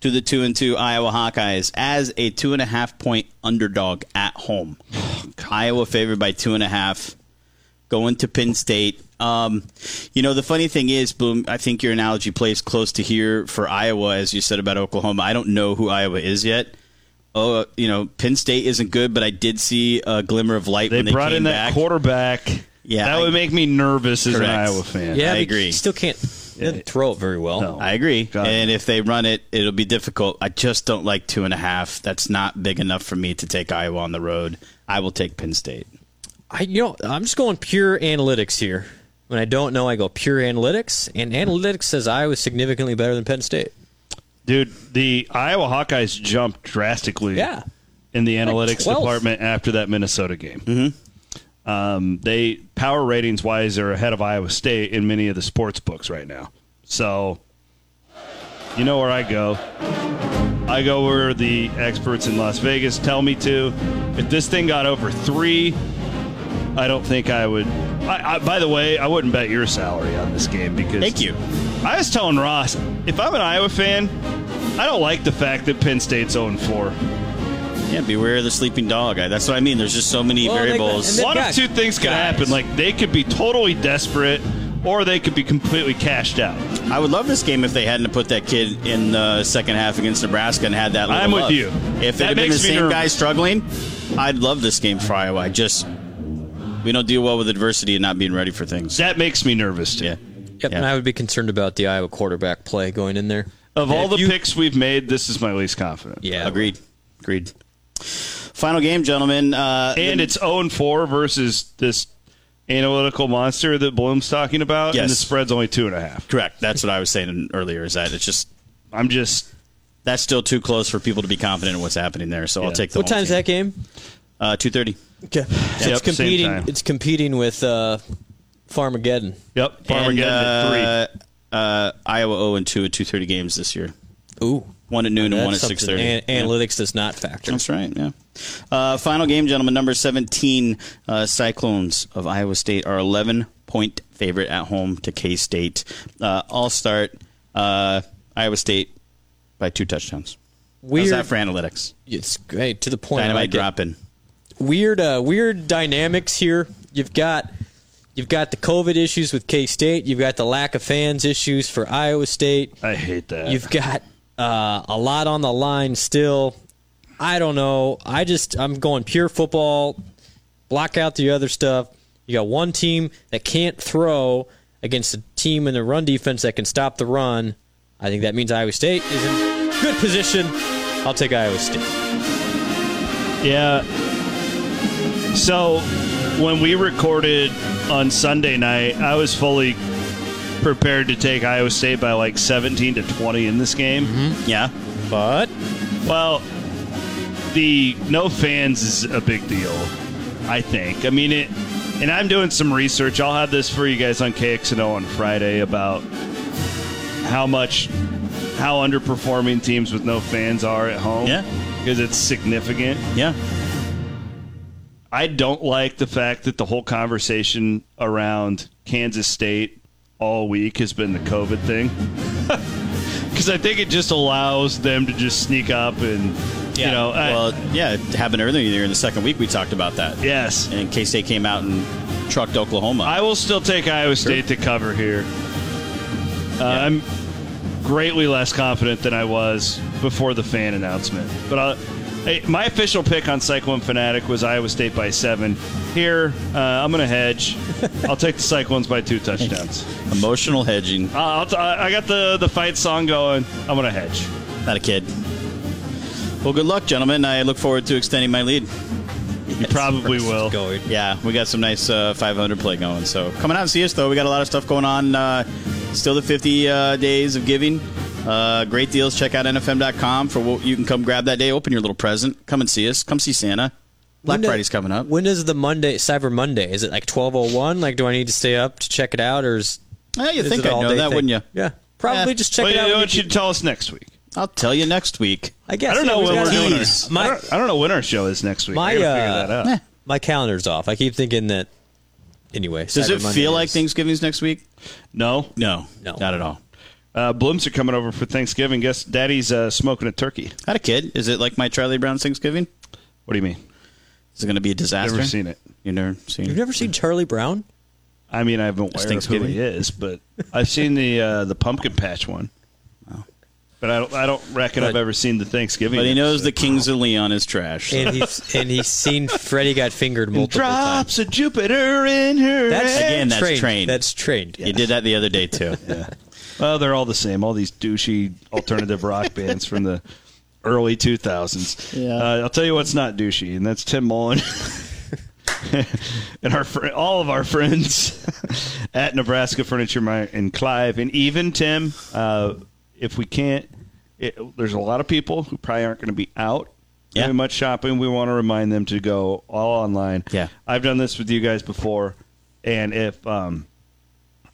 to the two and two Iowa Hawkeyes as a two and a half point underdog at home. Iowa favored by two and a half. Going to Penn State. Um, you know the funny thing is, Boom. I think your analogy plays close to here for Iowa, as you said about Oklahoma. I don't know who Iowa is yet. Oh, you know Penn State isn't good, but I did see a glimmer of light They when they brought came in that back. quarterback. Yeah, that I- would make me nervous as an Iowa fan. Yeah, I agree. Still can't. He didn't throw it very well. I agree. And if they run it, it'll be difficult. I just don't like two and a half. That's not big enough for me to take Iowa on the road. I will take Penn State. I you know I'm just going pure analytics here. When I don't know, I go pure analytics, and analytics says Iowa's significantly better than Penn State. Dude, the Iowa Hawkeyes jumped drastically Yeah. in the analytics 12th. department after that Minnesota game. Mm-hmm. Um, they power ratings wise are ahead of Iowa State in many of the sports books right now. So, you know where I go. I go where the experts in Las Vegas tell me to. If this thing got over three, I don't think I would. I, I, by the way, I wouldn't bet your salary on this game because. Thank you. I was telling Ross, if I'm an Iowa fan, I don't like the fact that Penn State's 0 4. Yeah, beware of the sleeping dog. That's what I mean. There's just so many variables. One of two things could happen. Like they could be totally desperate, or they could be completely cashed out. I would love this game if they hadn't put that kid in the second half against Nebraska and had that. Little I'm with love. you. If it That had been the makes me same guy struggling, I'd love this game for Iowa. I just we don't deal well with adversity and not being ready for things. That makes me nervous too. Yeah. Yep, and I would be concerned about the Iowa quarterback play going in there. Of all If the you- picks we've made, this is my least confident. Yeah, Agreed. Agreed. Final game, gentlemen. Uh, And it's 0 4 versus this analytical monster that Bloom's talking about, and the spread's only two and a half. correct. That's what I was saying earlier. Is that it's just I'm just that's still too close for people to be confident in what's happening there. So I'll take the What time's that game? Uh, two thirty. Okay, so Yep, it's same competing. time. It's competing with uh, Farmageddon. Yep, Farmageddon at three. uh, uh, Iowa 0 and 2 at 2:30 games this year. Ooh, One at noon and one at 6:30. an- analytics does not factor. That's right. Yeah. Uh, final game, gentlemen. Number 17, uh, Cyclones of Iowa State are 11 point favorite at home to K State. Uh, I'll start uh, Iowa State by two touchdowns. How's Weird. that for analytics? It's great to the point. Dynamite like dropping. weird uh, weird dynamics here. You've got you've got the COVID issues with K State. You've got the lack of fans issues for Iowa State. I hate that. You've got uh, a lot on the line still. I don't know. I just I'm going pure football. Block out the other stuff. You got one team that can't throw against a team in the run defense that can stop the run. I think that means Iowa State is in good position. I'll take Iowa State. Yeah. So when we recorded on Sunday night, I was fully prepared to take Iowa State by like 17 to 20 in this game. Mm-hmm. Yeah. But Well, the no fans is a big deal, I think. I mean it and I'm doing some research. I'll have this for you guys on KXNO on Friday about how much how underperforming teams with no fans are at home. Yeah. Because it's significant. Yeah. I don't like the fact that the whole conversation around Kansas State all week has been the COVID thing. [laughs] Because I think it just allows them to just sneak up and, you know, I- well, yeah, it happened earlier in the second week. We talked about that. yes. And K State came out and trucked Oklahoma. I will still take Iowa State to cover here. Uh, I'm greatly less confident than I was before the fan announcement. But i hey, my official pick on Cyclone Fanatic was Iowa State by seven. Here, uh, I'm going to hedge. [laughs] I'll take the Cyclones by two touchdowns. Emotional hedging. Uh, I'll t- I got the, the fight song going. I'm going to hedge. Not a kid. Well, good luck, gentlemen. I look forward to extending my lead. You probably will. Going. Yeah, we got some nice uh, 500 play going. So coming out and see us, though. We got a lot of stuff going on. Uh, still the 50 uh, days of giving. Uh, great deals. Check out nfm.com for what you can come grab that day. Open your little present. Come and see us. Come see Santa. Black When do- Friday's coming up. When is the Monday Cyber Monday? Is it like twelve oh one? Like, do I need to stay up to check it out, or is? Yeah, you is think I'd know that, thing? wouldn't you? Yeah, probably Yeah. just check Well, it you out. know when what you you tell us next week. I'll tell you next week. I guess I don't know we when we're doing do our, this. I, don't, I don't know when our show is next week. my uh, figure that out. my calendar's off. I keep thinking that. Anyway, Does Cyber it Monday feel like Thanksgiving's next week? No, No, No. not at all. Uh, Blooms are coming over for Thanksgiving. Guess Daddy's uh, smoking a turkey. Had a kid. Is it like my Charlie Brown Thanksgiving? What do you mean? Is it going to be a disaster? Never seen it. You never seen You've it? never seen Charlie Brown? I mean, I'm aware of who Thanksgiving? he is, but I've seen the uh, the pumpkin patch one. But I don't, I don't reckon I've ever seen the Thanksgiving. But he knows the. Kings of Leon is trash. so- And he's and he's seen Freddie got fingered multiple times. drops of Jupiter in her. That's head. Again, that's trained. trained. That's trained. He did that the other day too. Well, they're all the same. All these douchey alternative rock [laughs] bands from the early 2000s. Yeah. Uh, I'll tell you what's not douchey, and that's Tim Mullen. [laughs] and our fr- all of our friends at Nebraska Furniture Mart and Clive, and even Tim. Uh, if we can't, it, there's a lot of people who probably aren't going to be out Yeah. doing much shopping. We want to remind them to go all online. Yeah. I've done this with you guys before, and if um,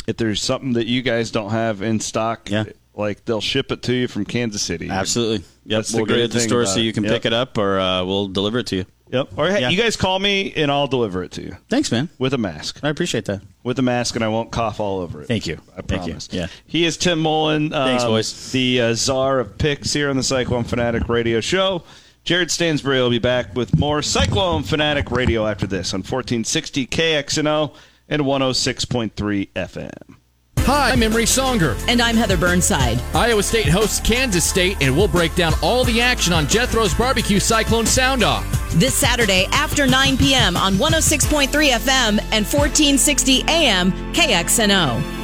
if there's something that you guys don't have in stock, Yeah. like they'll ship it to you from Kansas City. Absolutely. Yep. We'll get it at the store so you can Yep. pick it up, or uh, we'll deliver it to you. Yep. Or hey, Yeah. you guys call me and I'll deliver it to you Thanks, man. with a mask. I appreciate that. With a mask, and I won't cough all over it. Thank you. I Thank you. promise. Yeah. He is Tim Mullen. Thanks, um, boys. The uh, czar of picks here on the Cyclone Fanatic Radio Show. Jared Stansbury will be back with more Cyclone Fanatic Radio after this on 1460 KXNO and 106.3 FM. Hi, I'm Emery Songer. And I'm Heather Burnside. Iowa State hosts Kansas State, and we'll break down all the action on Jethro's Barbecue Cyclone Sound Off. This Saturday after 9 p.m. on 106.3 FM and 1460 AM KXNO.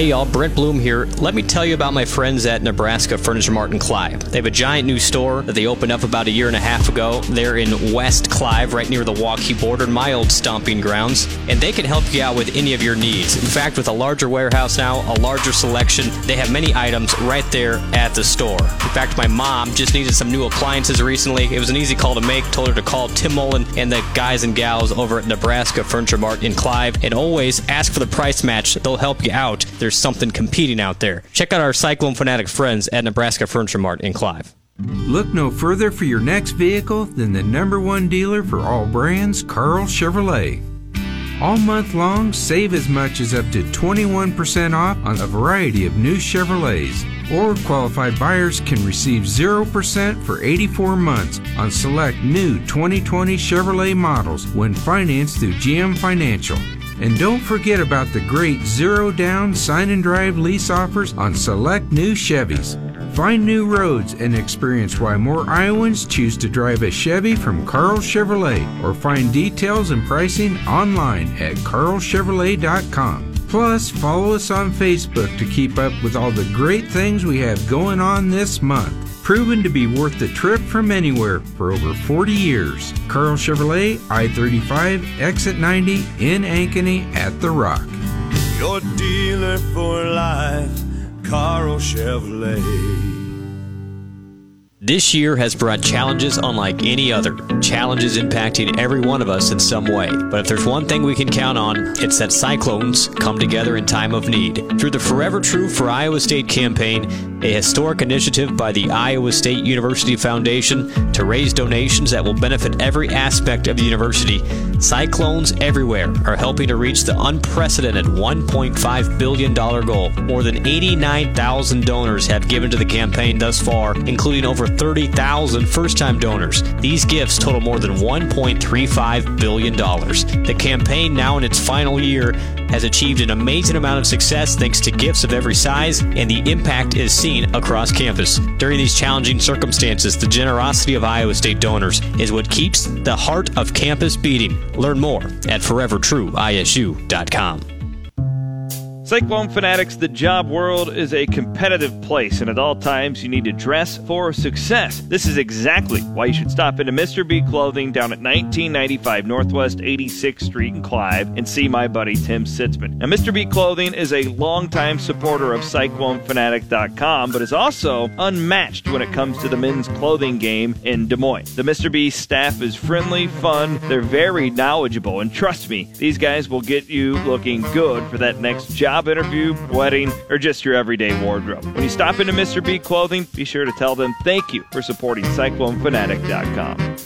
Hey y'all, Brent Bloom here. Let me tell you about my friends at Nebraska Furniture Mart in Clive. They have a giant new store that they opened up about a year and a half ago. They're in West Clive, right near the Waukee border, my old stomping grounds, and they can help you out with any of your needs. In fact, with a larger warehouse now, a larger selection, they have many items right there at the store. In fact, my mom just needed some new appliances recently. It was an easy call to make. Told her to call Tim Mullen and the guys and gals over at Nebraska Furniture Mart in Clive, and always ask for the price match. They'll help you out. There's something competing out there. Check out our Cyclone Fanatic friends at Nebraska Furniture Mart in Clive. Look no further for your next vehicle than the number one dealer for all brands, Karl Chevrolet. All month long, save as much as up to 21% off on a variety of new Chevrolets. Or qualified buyers can receive 0% for 84 months on select new 2020 Chevrolet models when financed through GM Financial. And don't forget about the great zero down sign and drive lease offers on select new Chevys. Find new roads and experience why more Iowans choose to drive a Chevy from Karl Chevrolet or find details and pricing online at karlchevrolet.com. Plus, follow us on Facebook to keep up with all the great things we have going on this month. Proven to be worth the trip from anywhere for over 40 years. Karl Chevrolet, I 35, exit 90 in Ankeny at The Rock. Your dealer for life, Karl Chevrolet. This year has brought challenges unlike any other. Challenges impacting every one of us in some way. But if there's one thing we can count on, it's that cyclones come together in time of need. Through the Forever True for Iowa State campaign, a historic initiative by the Iowa State University Foundation to raise donations that will benefit every aspect of the university, cyclones everywhere are helping to reach the unprecedented $1.5 billion goal. More than 89,000 donors have given to the campaign thus far, including over 30,000 first time donors. These gifts total more than $1.35 billion. The campaign, now in its final year, has achieved an amazing amount of success thanks to gifts of every size, and the impact is seen across campus. During these challenging circumstances, the generosity of Iowa State donors is what keeps the heart of campus beating. Learn more at forevertrueisu.com. Cyclone Fanatics, the job world is a competitive place, and at all times you need to dress for success. This is exactly why you should stop into Mr. B Clothing down at 1995 Northwest 86th Street in Clive and see my buddy Tim Sitzman. Now, Mr. B Clothing is a longtime supporter of CycloneFanatic.com, but is also unmatched when it comes to the men's clothing game in Des Moines. The Mr. B staff is friendly, fun, they're very knowledgeable, and trust me, these guys will get you looking good for that next job interview, wedding, or just your everyday wardrobe. When you stop into Mr. B Clothing, be sure to tell them thank you for supporting CycloneFanatic.com.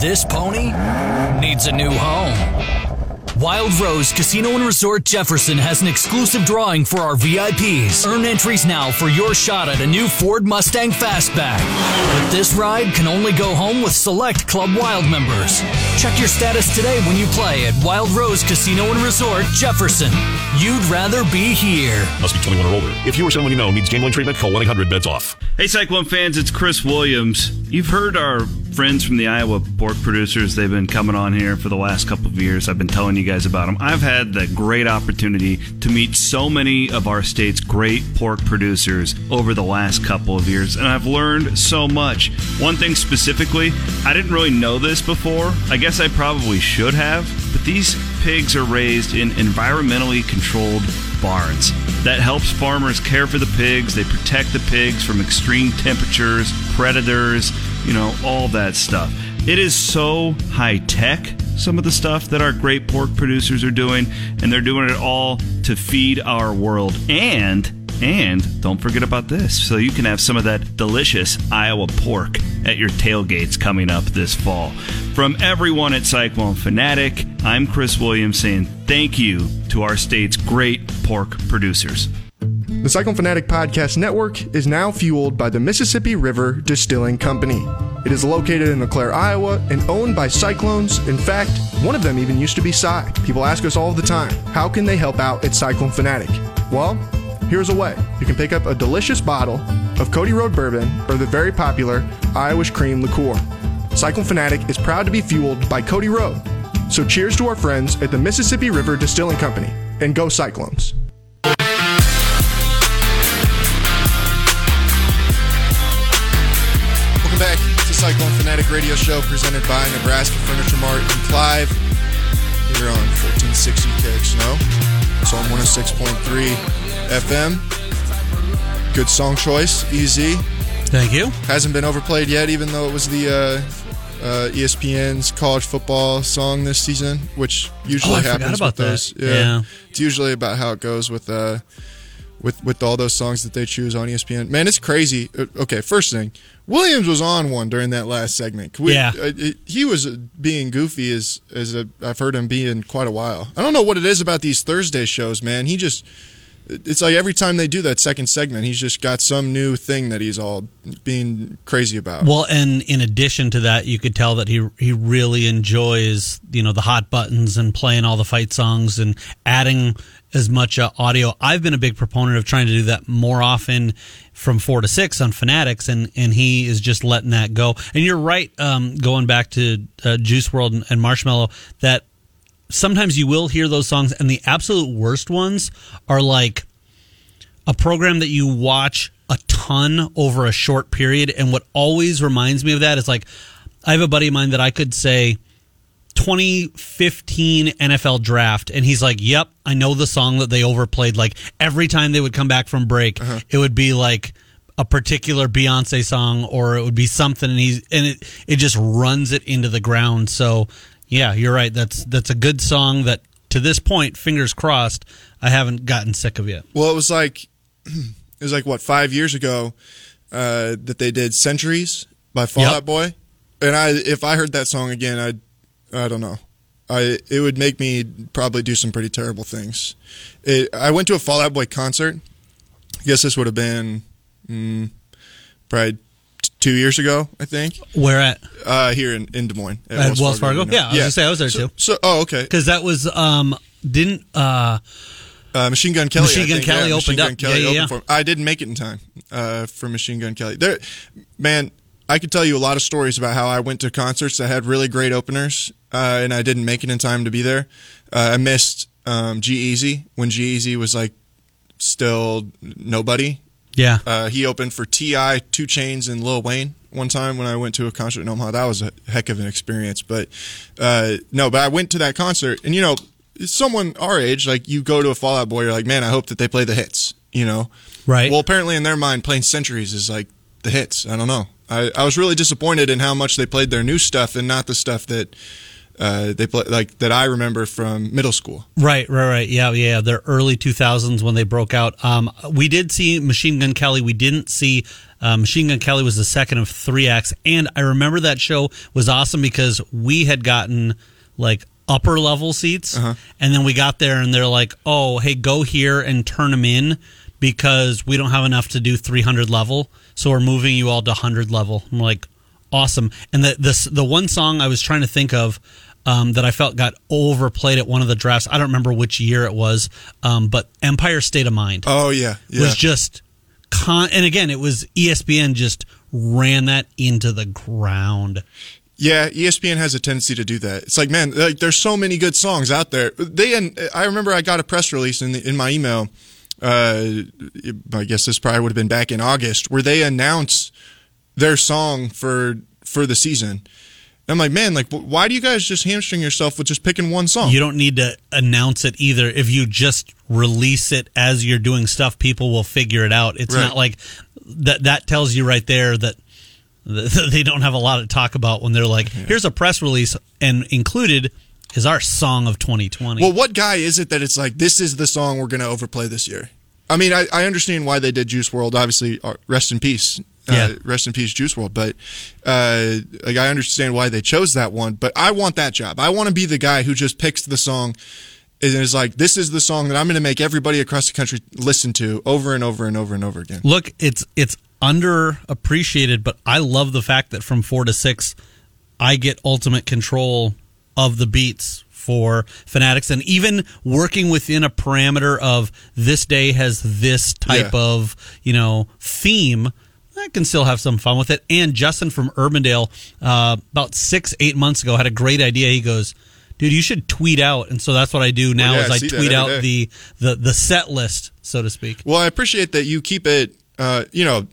This pony needs a new home. Wild Rose Casino and Resort Jefferson has an exclusive drawing for our VIPs. Earn entries now for your shot at a new Ford Mustang Fastback. But this ride can only go home with select Club Wild members. Check your status today when you play at Wild Rose Casino and Resort Jefferson. You'd rather be here. Must be 21 or older. If you or someone you know needs gambling treatment, call 1 800 BETS OFF. Hey, Cyclone fans, it's Chris Williams. You've heard our friends from the Iowa pork producers. They've been coming on here for the last couple of years. I've been telling you guys about them. I've had the great opportunity to meet so many of our state's great pork producers over the last couple of years, and I've learned so much. One thing specifically, I didn't really know this before. I guess I probably should have, but these pigs are raised in environmentally controlled barns. That helps farmers care for the pigs. They protect the pigs from extreme temperatures, predators, you know, all that stuff. It is so high tech, some of the stuff that our great pork producers are doing, and they're doing it all to feed our world. And and don't forget about this. So you can have some of that delicious Iowa pork at your tailgates coming up this fall. From everyone at Cyclone Fanatic, I'm Chris Williams saying thank you to our state's great pork producers. The Cyclone Fanatic Podcast Network is now fueled by the Mississippi River Distilling Company. It is located in LeClaire, Iowa, and owned by Cyclones. In fact, one of them even used to be Cy. People ask us all the time, how can they help out at Cyclone Fanatic? Well, here's a way. You can pick up a delicious bottle of Cody Road Bourbon or the very popular Irish Cream Liqueur. Cyclone Fanatic is proud to be fueled by Cody Road. So cheers to our friends at the Mississippi River Distilling Company, and go Cyclones. Cyclone Fanatic Radio Show presented by Nebraska Furniture Mart in Clive. Here on 1460 KXNO. It's on 106.3 FM. Good song choice, easy. Thank you. Hasn't been overplayed yet, even though it was the uh, uh, ESPN's college football song this season, which usually Oh, I happens about with that. those. Yeah. it's usually about how it goes with uh, with with all those songs that they choose on ESPN. Man, it's crazy. Uh, Okay, first thing, Williams was on one during that last segment. We- Yeah. uh, he was uh, being goofy as as a, I've heard him be in quite a while. I don't know what it is about these Thursday shows, man. He just it's like every time they do that second segment, he's just got some new thing that he's all being crazy about. Well, and in addition to that, you could tell that he he really enjoys you know the hot buttons and playing all the fight songs and adding as much uh, audio. I've been a big proponent of trying to do that more often from four to six on Fanatics, and and he is just letting that go. And you're right, um, going back to uh, Juice WRLD and, and Marshmello, that sometimes you will hear those songs, and the absolute worst ones are like a program that you watch a ton over a short period. And what always reminds me of that is like, I have a buddy of mine that I could say 2015 NFL draft, and he's like, Yep, I know the song that they overplayed. Like every time they would come back from break, uh-huh. it would be like a particular Beyonce song or it would be something and he's and it it just runs it into the ground. So yeah, you're right. That's that's a good song that to this point, fingers crossed, I haven't gotten sick of yet. Well, it was like [clears throat] it was like what five years ago uh, that they did "Centuries" by Fallout Yep. Boy, and I if I heard that song again, I I don't know, I it would make me probably do some pretty terrible things. It, I went to a Fall Out Boy concert. I guess this would have been mm, probably two years ago. I think. Where at? Uh, here in, in Des Moines At Wells Fargo? Arena. Yeah, I was gonna say I was there So- too. So, oh, okay. Because that was um didn't uh Uh, Machine Gun Kelly. Machine Gun Kelly yeah, opened Machine up. Gun Kelly Yeah, yeah, opened yeah. for. I didn't make it in time uh, for Machine Gun Kelly. There, man, I could tell you a lot of stories about how I went to concerts that had really great openers, uh, and I didn't make it in time to be there. Uh, I missed um, G-Eazy when G Easy was like still nobody. Yeah. Uh, he opened for T.I., 2 Chainz, and Lil Wayne one time when I went to a concert in Omaha. That was a heck of an experience. But uh, no, but I went to that concert, and you know, someone our age, like you go to a Fall Out Boy, you're like, man, I hope that they play the hits. You know, Right. Well, apparently in their mind, playing Centuries is like the hits. I don't know. I, I was really disappointed in how much they played their new stuff and not the stuff that uh, they play like that I remember from middle school. Right, right, right. Yeah, yeah. Their early 2000s when they broke out. Um, we did see Machine Gun Kelly. We didn't see uh, Machine Gun Kelly was the second of three acts, and I remember that show was awesome because we had gotten like upper level seats, Uh-huh. and then we got there and they're like, "Oh, hey, go here and turn them in." Because we don't have enough to do 300 level, so we're moving you all to 100 level. I'm like, awesome. And the the the one song I was trying to think of um, that I felt got overplayed at one of the drafts. I don't remember which year it was, um, but Empire State of Mind Oh yeah, yeah. was just con. And again, it was ESPN just ran that into the ground. Yeah, ESPN has a tendency to do that. It's like, man, like there's so many good songs out there. They and I remember I got a press release in the, in my email. Uh, I guess this probably would have been back in August, where they announce their song for for the season. I'm like, man, like, why do you guys just hamstring yourself with just picking one song? You don't need to announce it either. If you just release it as you're doing stuff, people will figure it out. It's Right. not like that. That tells you right there that [laughs] they don't have a lot to talk about when they're like, "Here's a press release," and included is our song of 2020. Well, what guy is it that it's like this is the song we're going to overplay this year? I mean, I, I understand why they did Juice WRLD. Obviously, uh, rest in peace. Uh, Yeah. rest in peace, Juice WRLD. But uh, like, I understand why they chose that one. But I want that job. I want to be the guy who just picks the song and is like, this is the song that I'm going to make everybody across the country listen to over and over and over and over again. Look, it's it's underappreciated, but I love the fact that from four to six, I get ultimate control of the beats for fanatics, and even working within a parameter of this day has this type Yeah. of you know theme. I can still have some fun with it. And Justin from Urbandale, uh, about six eight months ago, had a great idea. He goes. Dude, you should tweet out, and so that's what I do now. Well, yeah, is I I tweet out day. the, the the set list, so to speak. Well, I appreciate that you keep it. Uh, you know,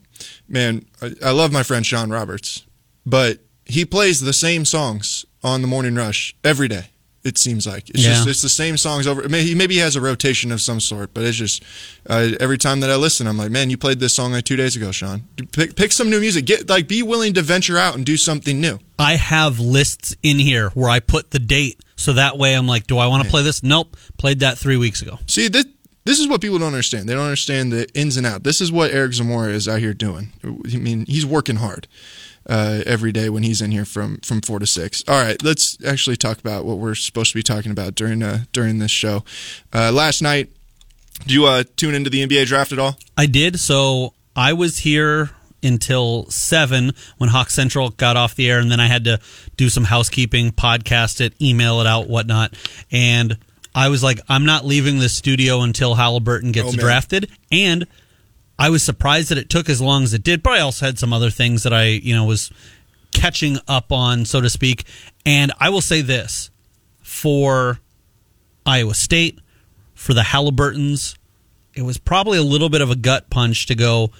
man, I, I love my friend Sean Roberts, but he plays the same songs on the Morning Rush every day. It seems like it's just it's the same songs over. Maybe maybe he has a rotation of some sort, but it's just uh, every time that I listen, I'm like, man, you played this song like two days ago, Sean. Pick, pick some new music. Get like, be willing to venture out and do something new. I have lists in here where I put the date, so that way I'm like, do I want to play this? Nope, played that three weeks ago. See, this this is what people don't understand. They don't understand the ins and out. This is what Eric Zamora is out here doing. I mean, he's working hard uh, every day when he's in here from from four to six. All right, let's actually talk about what we're supposed to be talking about during uh, during this show. Uh, last night, did you uh, tune into the NBA draft at all? I did. So I was here until seven when Hawk Central got off the air, and then I had to do some housekeeping, podcast it, email it out, whatnot. And I was like, I'm not leaving the studio until Halliburton gets Oh, drafted. And I was surprised that it took as long as it did, but I also had some other things that I, you know, was catching up on, so to speak. And I will say this for Iowa State, for the Halliburtons, it was probably a little bit of a gut punch to go.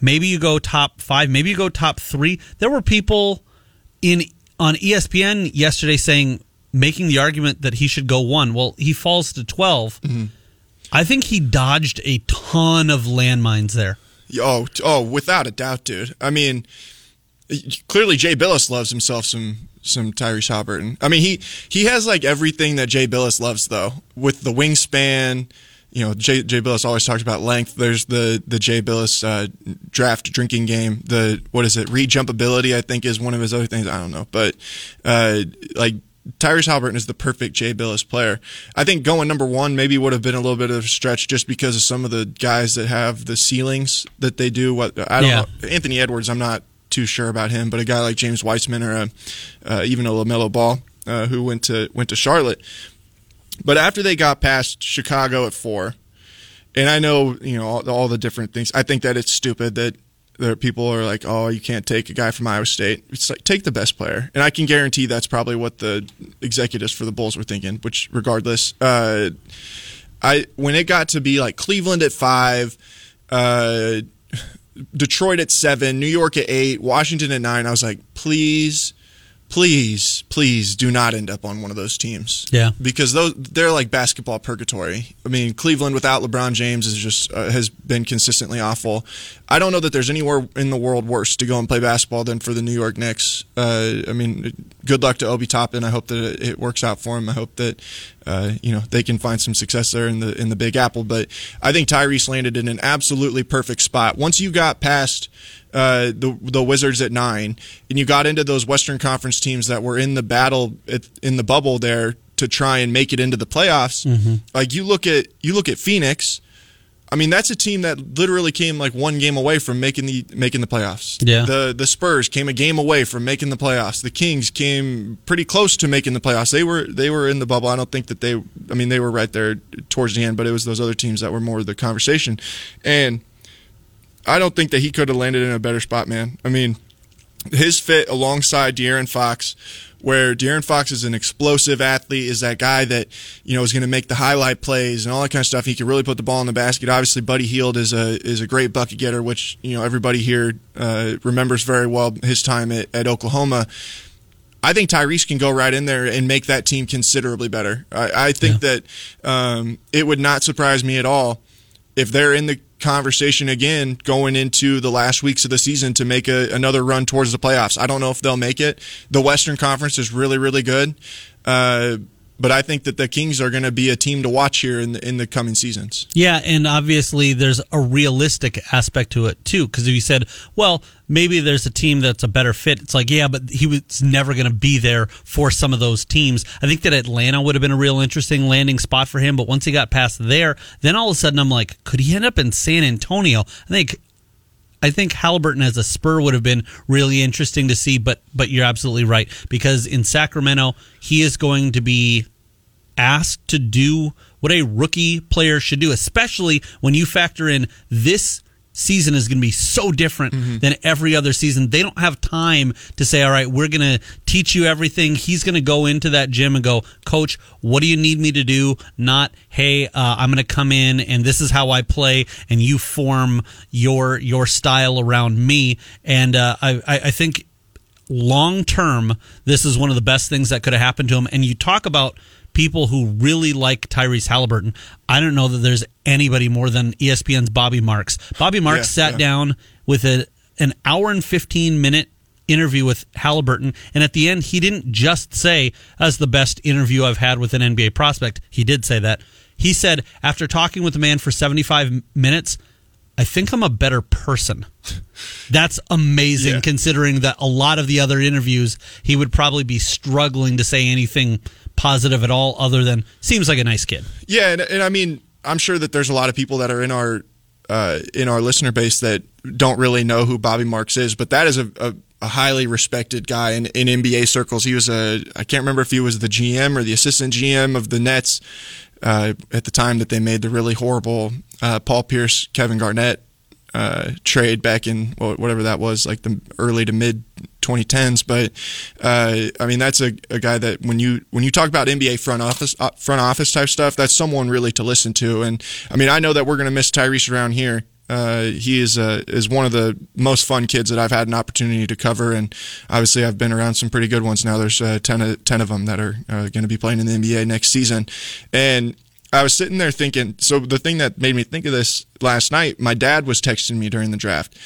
Maybe you go top five, maybe you go top three. There were people in on ESPN yesterday saying making the argument that he should go one. Well, he falls to 12 mm-hmm. I think he dodged a ton of landmines there. Oh, oh, without a doubt, dude. I mean, clearly Jay Bilas loves himself some some Tyrese Halliburton. I mean, he he has like everything that Jay Bilas loves, though, with the wingspan. You know, Jay, Jay Bilas always talks about length. There's the the Jay Bilas uh, draft drinking game. The what is it? Read jumpability, I think, is one of his other things. I don't know, but uh, like Tyrese Halliburton is the perfect Jay Bilas player. I think going number one maybe would have been a little bit of a stretch just because of some of the guys that have the ceilings that they do. What I don't Yeah. know. Anthony Edwards, I'm not too sure about him, but a guy like James Wiseman or a, uh, even a LaMelo Ball uh, who went to went to Charlotte. But after they got past Chicago at four, and I know you know all, all the different things. I think that it's stupid that there people are like, oh, you can't take a guy from Iowa State. It's like take the best player, and I can guarantee that's probably what the executives for the Bulls were thinking. Which, regardless, uh, I when it got to be like Cleveland at five, uh, Detroit at seven, New York at eight, Washington at nine, I was like, please, please, please do not end up on one of those teams. Yeah. Because those they're like basketball purgatory. I mean, Cleveland without LeBron James is just uh, has been consistently awful. I don't know that there's anywhere in the world worse to go and play basketball than for the New York Knicks. Uh, I mean, good luck to Obi Toppin. I hope that it, works out for him. I hope that uh, you know they can find some success there in the in the Big Apple. But I think Tyrese landed in an absolutely perfect spot. Once you got past uh, the the Wizards at nine, and you got into those Western Conference teams that were in the battle at, in the bubble there to try and make it into the playoffs. Mhm. Like you look at you look at Phoenix. I mean, that's a team that literally came like one game away from making the making the playoffs. Yeah. The the Spurs came a game away from making the playoffs. The Kings came pretty close to making the playoffs. They were they were in the bubble. I don't think that they. I mean, they were right there towards the end, but it was those other teams that were more the conversation. And I don't think that he could have landed in a better spot, man. I mean, his fit alongside De'Aaron Fox, where De'Aaron Fox is an explosive athlete, is that guy that you know is going to make the highlight plays and all that kind of stuff. He can really put the ball in the basket. Obviously, Buddy Hield is a is a great bucket getter, which you know everybody here uh, remembers very well his time at, at Oklahoma. I think Tyrese can go right in there and make that team considerably better. I, I think that um, it would not surprise me at all if they're in the conversation again going into the last weeks of the season to make a, another run towards the playoffs. I don't know if they'll make it. The Western Conference is really, really good. Uh, but I think that the Kings are going to be a team to watch here in the, in the coming seasons. Yeah, and obviously there's a realistic aspect to it too. Because if you said, well, maybe there's a team that's a better fit, it's like, yeah, but he was never going to be there for some of those teams. I think that Atlanta would have been a real interesting landing spot for him. But once he got past there, then all of a sudden I'm like, could he end up in San Antonio? I think I think Halliburton as a Spur would have been really interesting to see, but but you're absolutely right because in Sacramento he is going to be asked to do what a rookie player should do, especially when you factor in this season is going to be so different Mm-hmm. than every other season. They don't have time to say, all right, we're going to teach you everything. He's going to go into that gym and go, coach, what do you need me to do? Not, hey, uh, I'm going to come in and this is how I play and you form your, your style around me. And, uh, I, I I think long term, this is one of the best things that could have happened to him. And you talk about people who really like Tyrese Halliburton. I don't know that there's anybody more than ESPN's Bobby Marks. Bobby Marks Yeah, sat yeah. down with a, an hour and 15 minute interview with Halliburton. And at the end, he didn't just say, as the best interview I've had with an NBA prospect. He did say that. He said, after talking with the man for 75 minutes, I think I'm a better person. [laughs] That's amazing Yeah. considering that a lot of the other interviews, he would probably be struggling to say anything positive at all other than seems like a nice kid. Yeah, and, and I mean, I'm sure that there's a lot of people that are in our uh, in our listener base that don't really know who Bobby Marks is, but that is a, a, a highly respected guy in, in NBA circles. He was a I can't remember if he was the GM or the assistant GM of the Nets uh, at the time that they made the really horrible uh, Paul Pierce Kevin Garnett uh, trade back in wha- whatever that was, like the early to mid 2010s. But uh, I mean, that's a, a guy that when you when you talk about NBA front office uh, front office type stuff, that's someone really to listen to. And I mean, I know that we're going to miss Tyrese around here. Uh, he is uh, is one of the most fun kids that I've had an opportunity to cover, and obviously I've been around some pretty good ones. Now there's uh, 10, of, 10 of them that are uh, going to be playing in the NBA next season, and I was sitting there thinking. So the thing that made me think of this last night, my dad was texting me during the draft,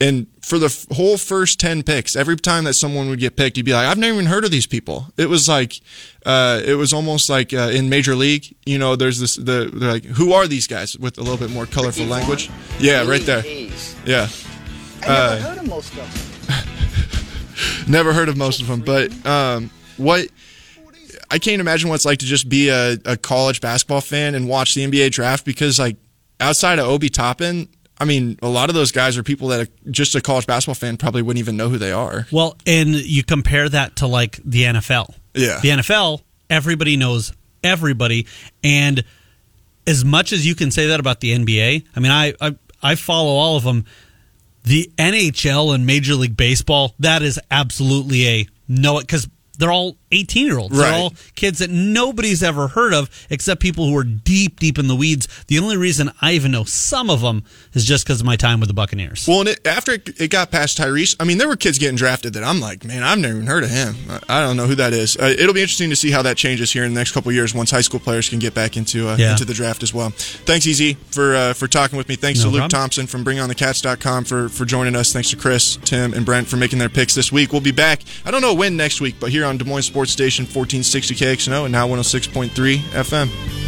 and for the f- whole first ten picks, every time that someone would get picked, he'd be like, "I've never even heard of these people." It was like, uh, it was almost like uh, in Major League. You know, there's this. The they're like, "Who are these guys?" With a little bit more colorful language. Yeah, right there. Yeah. I never Uh, heard of most of them. [laughs] Never heard of most of them, but um, what I can't imagine what it's like to just be a, a college basketball fan and watch the NBA draft because, like, outside of Obi Toppin, I mean, a lot of those guys are people that are just a college basketball fan probably wouldn't even know who they are. Well, and you compare that to like the NFL. Yeah. The NFL, everybody knows everybody. And as much as you can say that about the NBA, I mean, I, I, I follow all of them. The NHL and Major League Baseball, that is absolutely a no, because they're all 18 year olds. They're all kids that nobody's ever heard of except people who are deep, deep in the weeds. The only reason I even know some of them is just because of my time with the Buccaneers. Well, and it, after it, it got past Tyrese, I mean, there were kids getting drafted that I'm like, man, I've never even heard of him. I, I don't know who that is. Uh, it'll be interesting to see how that changes here in the next couple of years once high school players can get back into uh, Yeah. into the draft as well. Thanks, Easy, for uh, for talking with me. Thanks No to Luke problem. Thompson from BringOnTheCats.com for for joining us. Thanks to Chris, Tim, and Brent for making their picks this week. We'll be back. I don't know when next week, but here on Des Moines Sports Station 1460 KXNO and now 106.3 FM.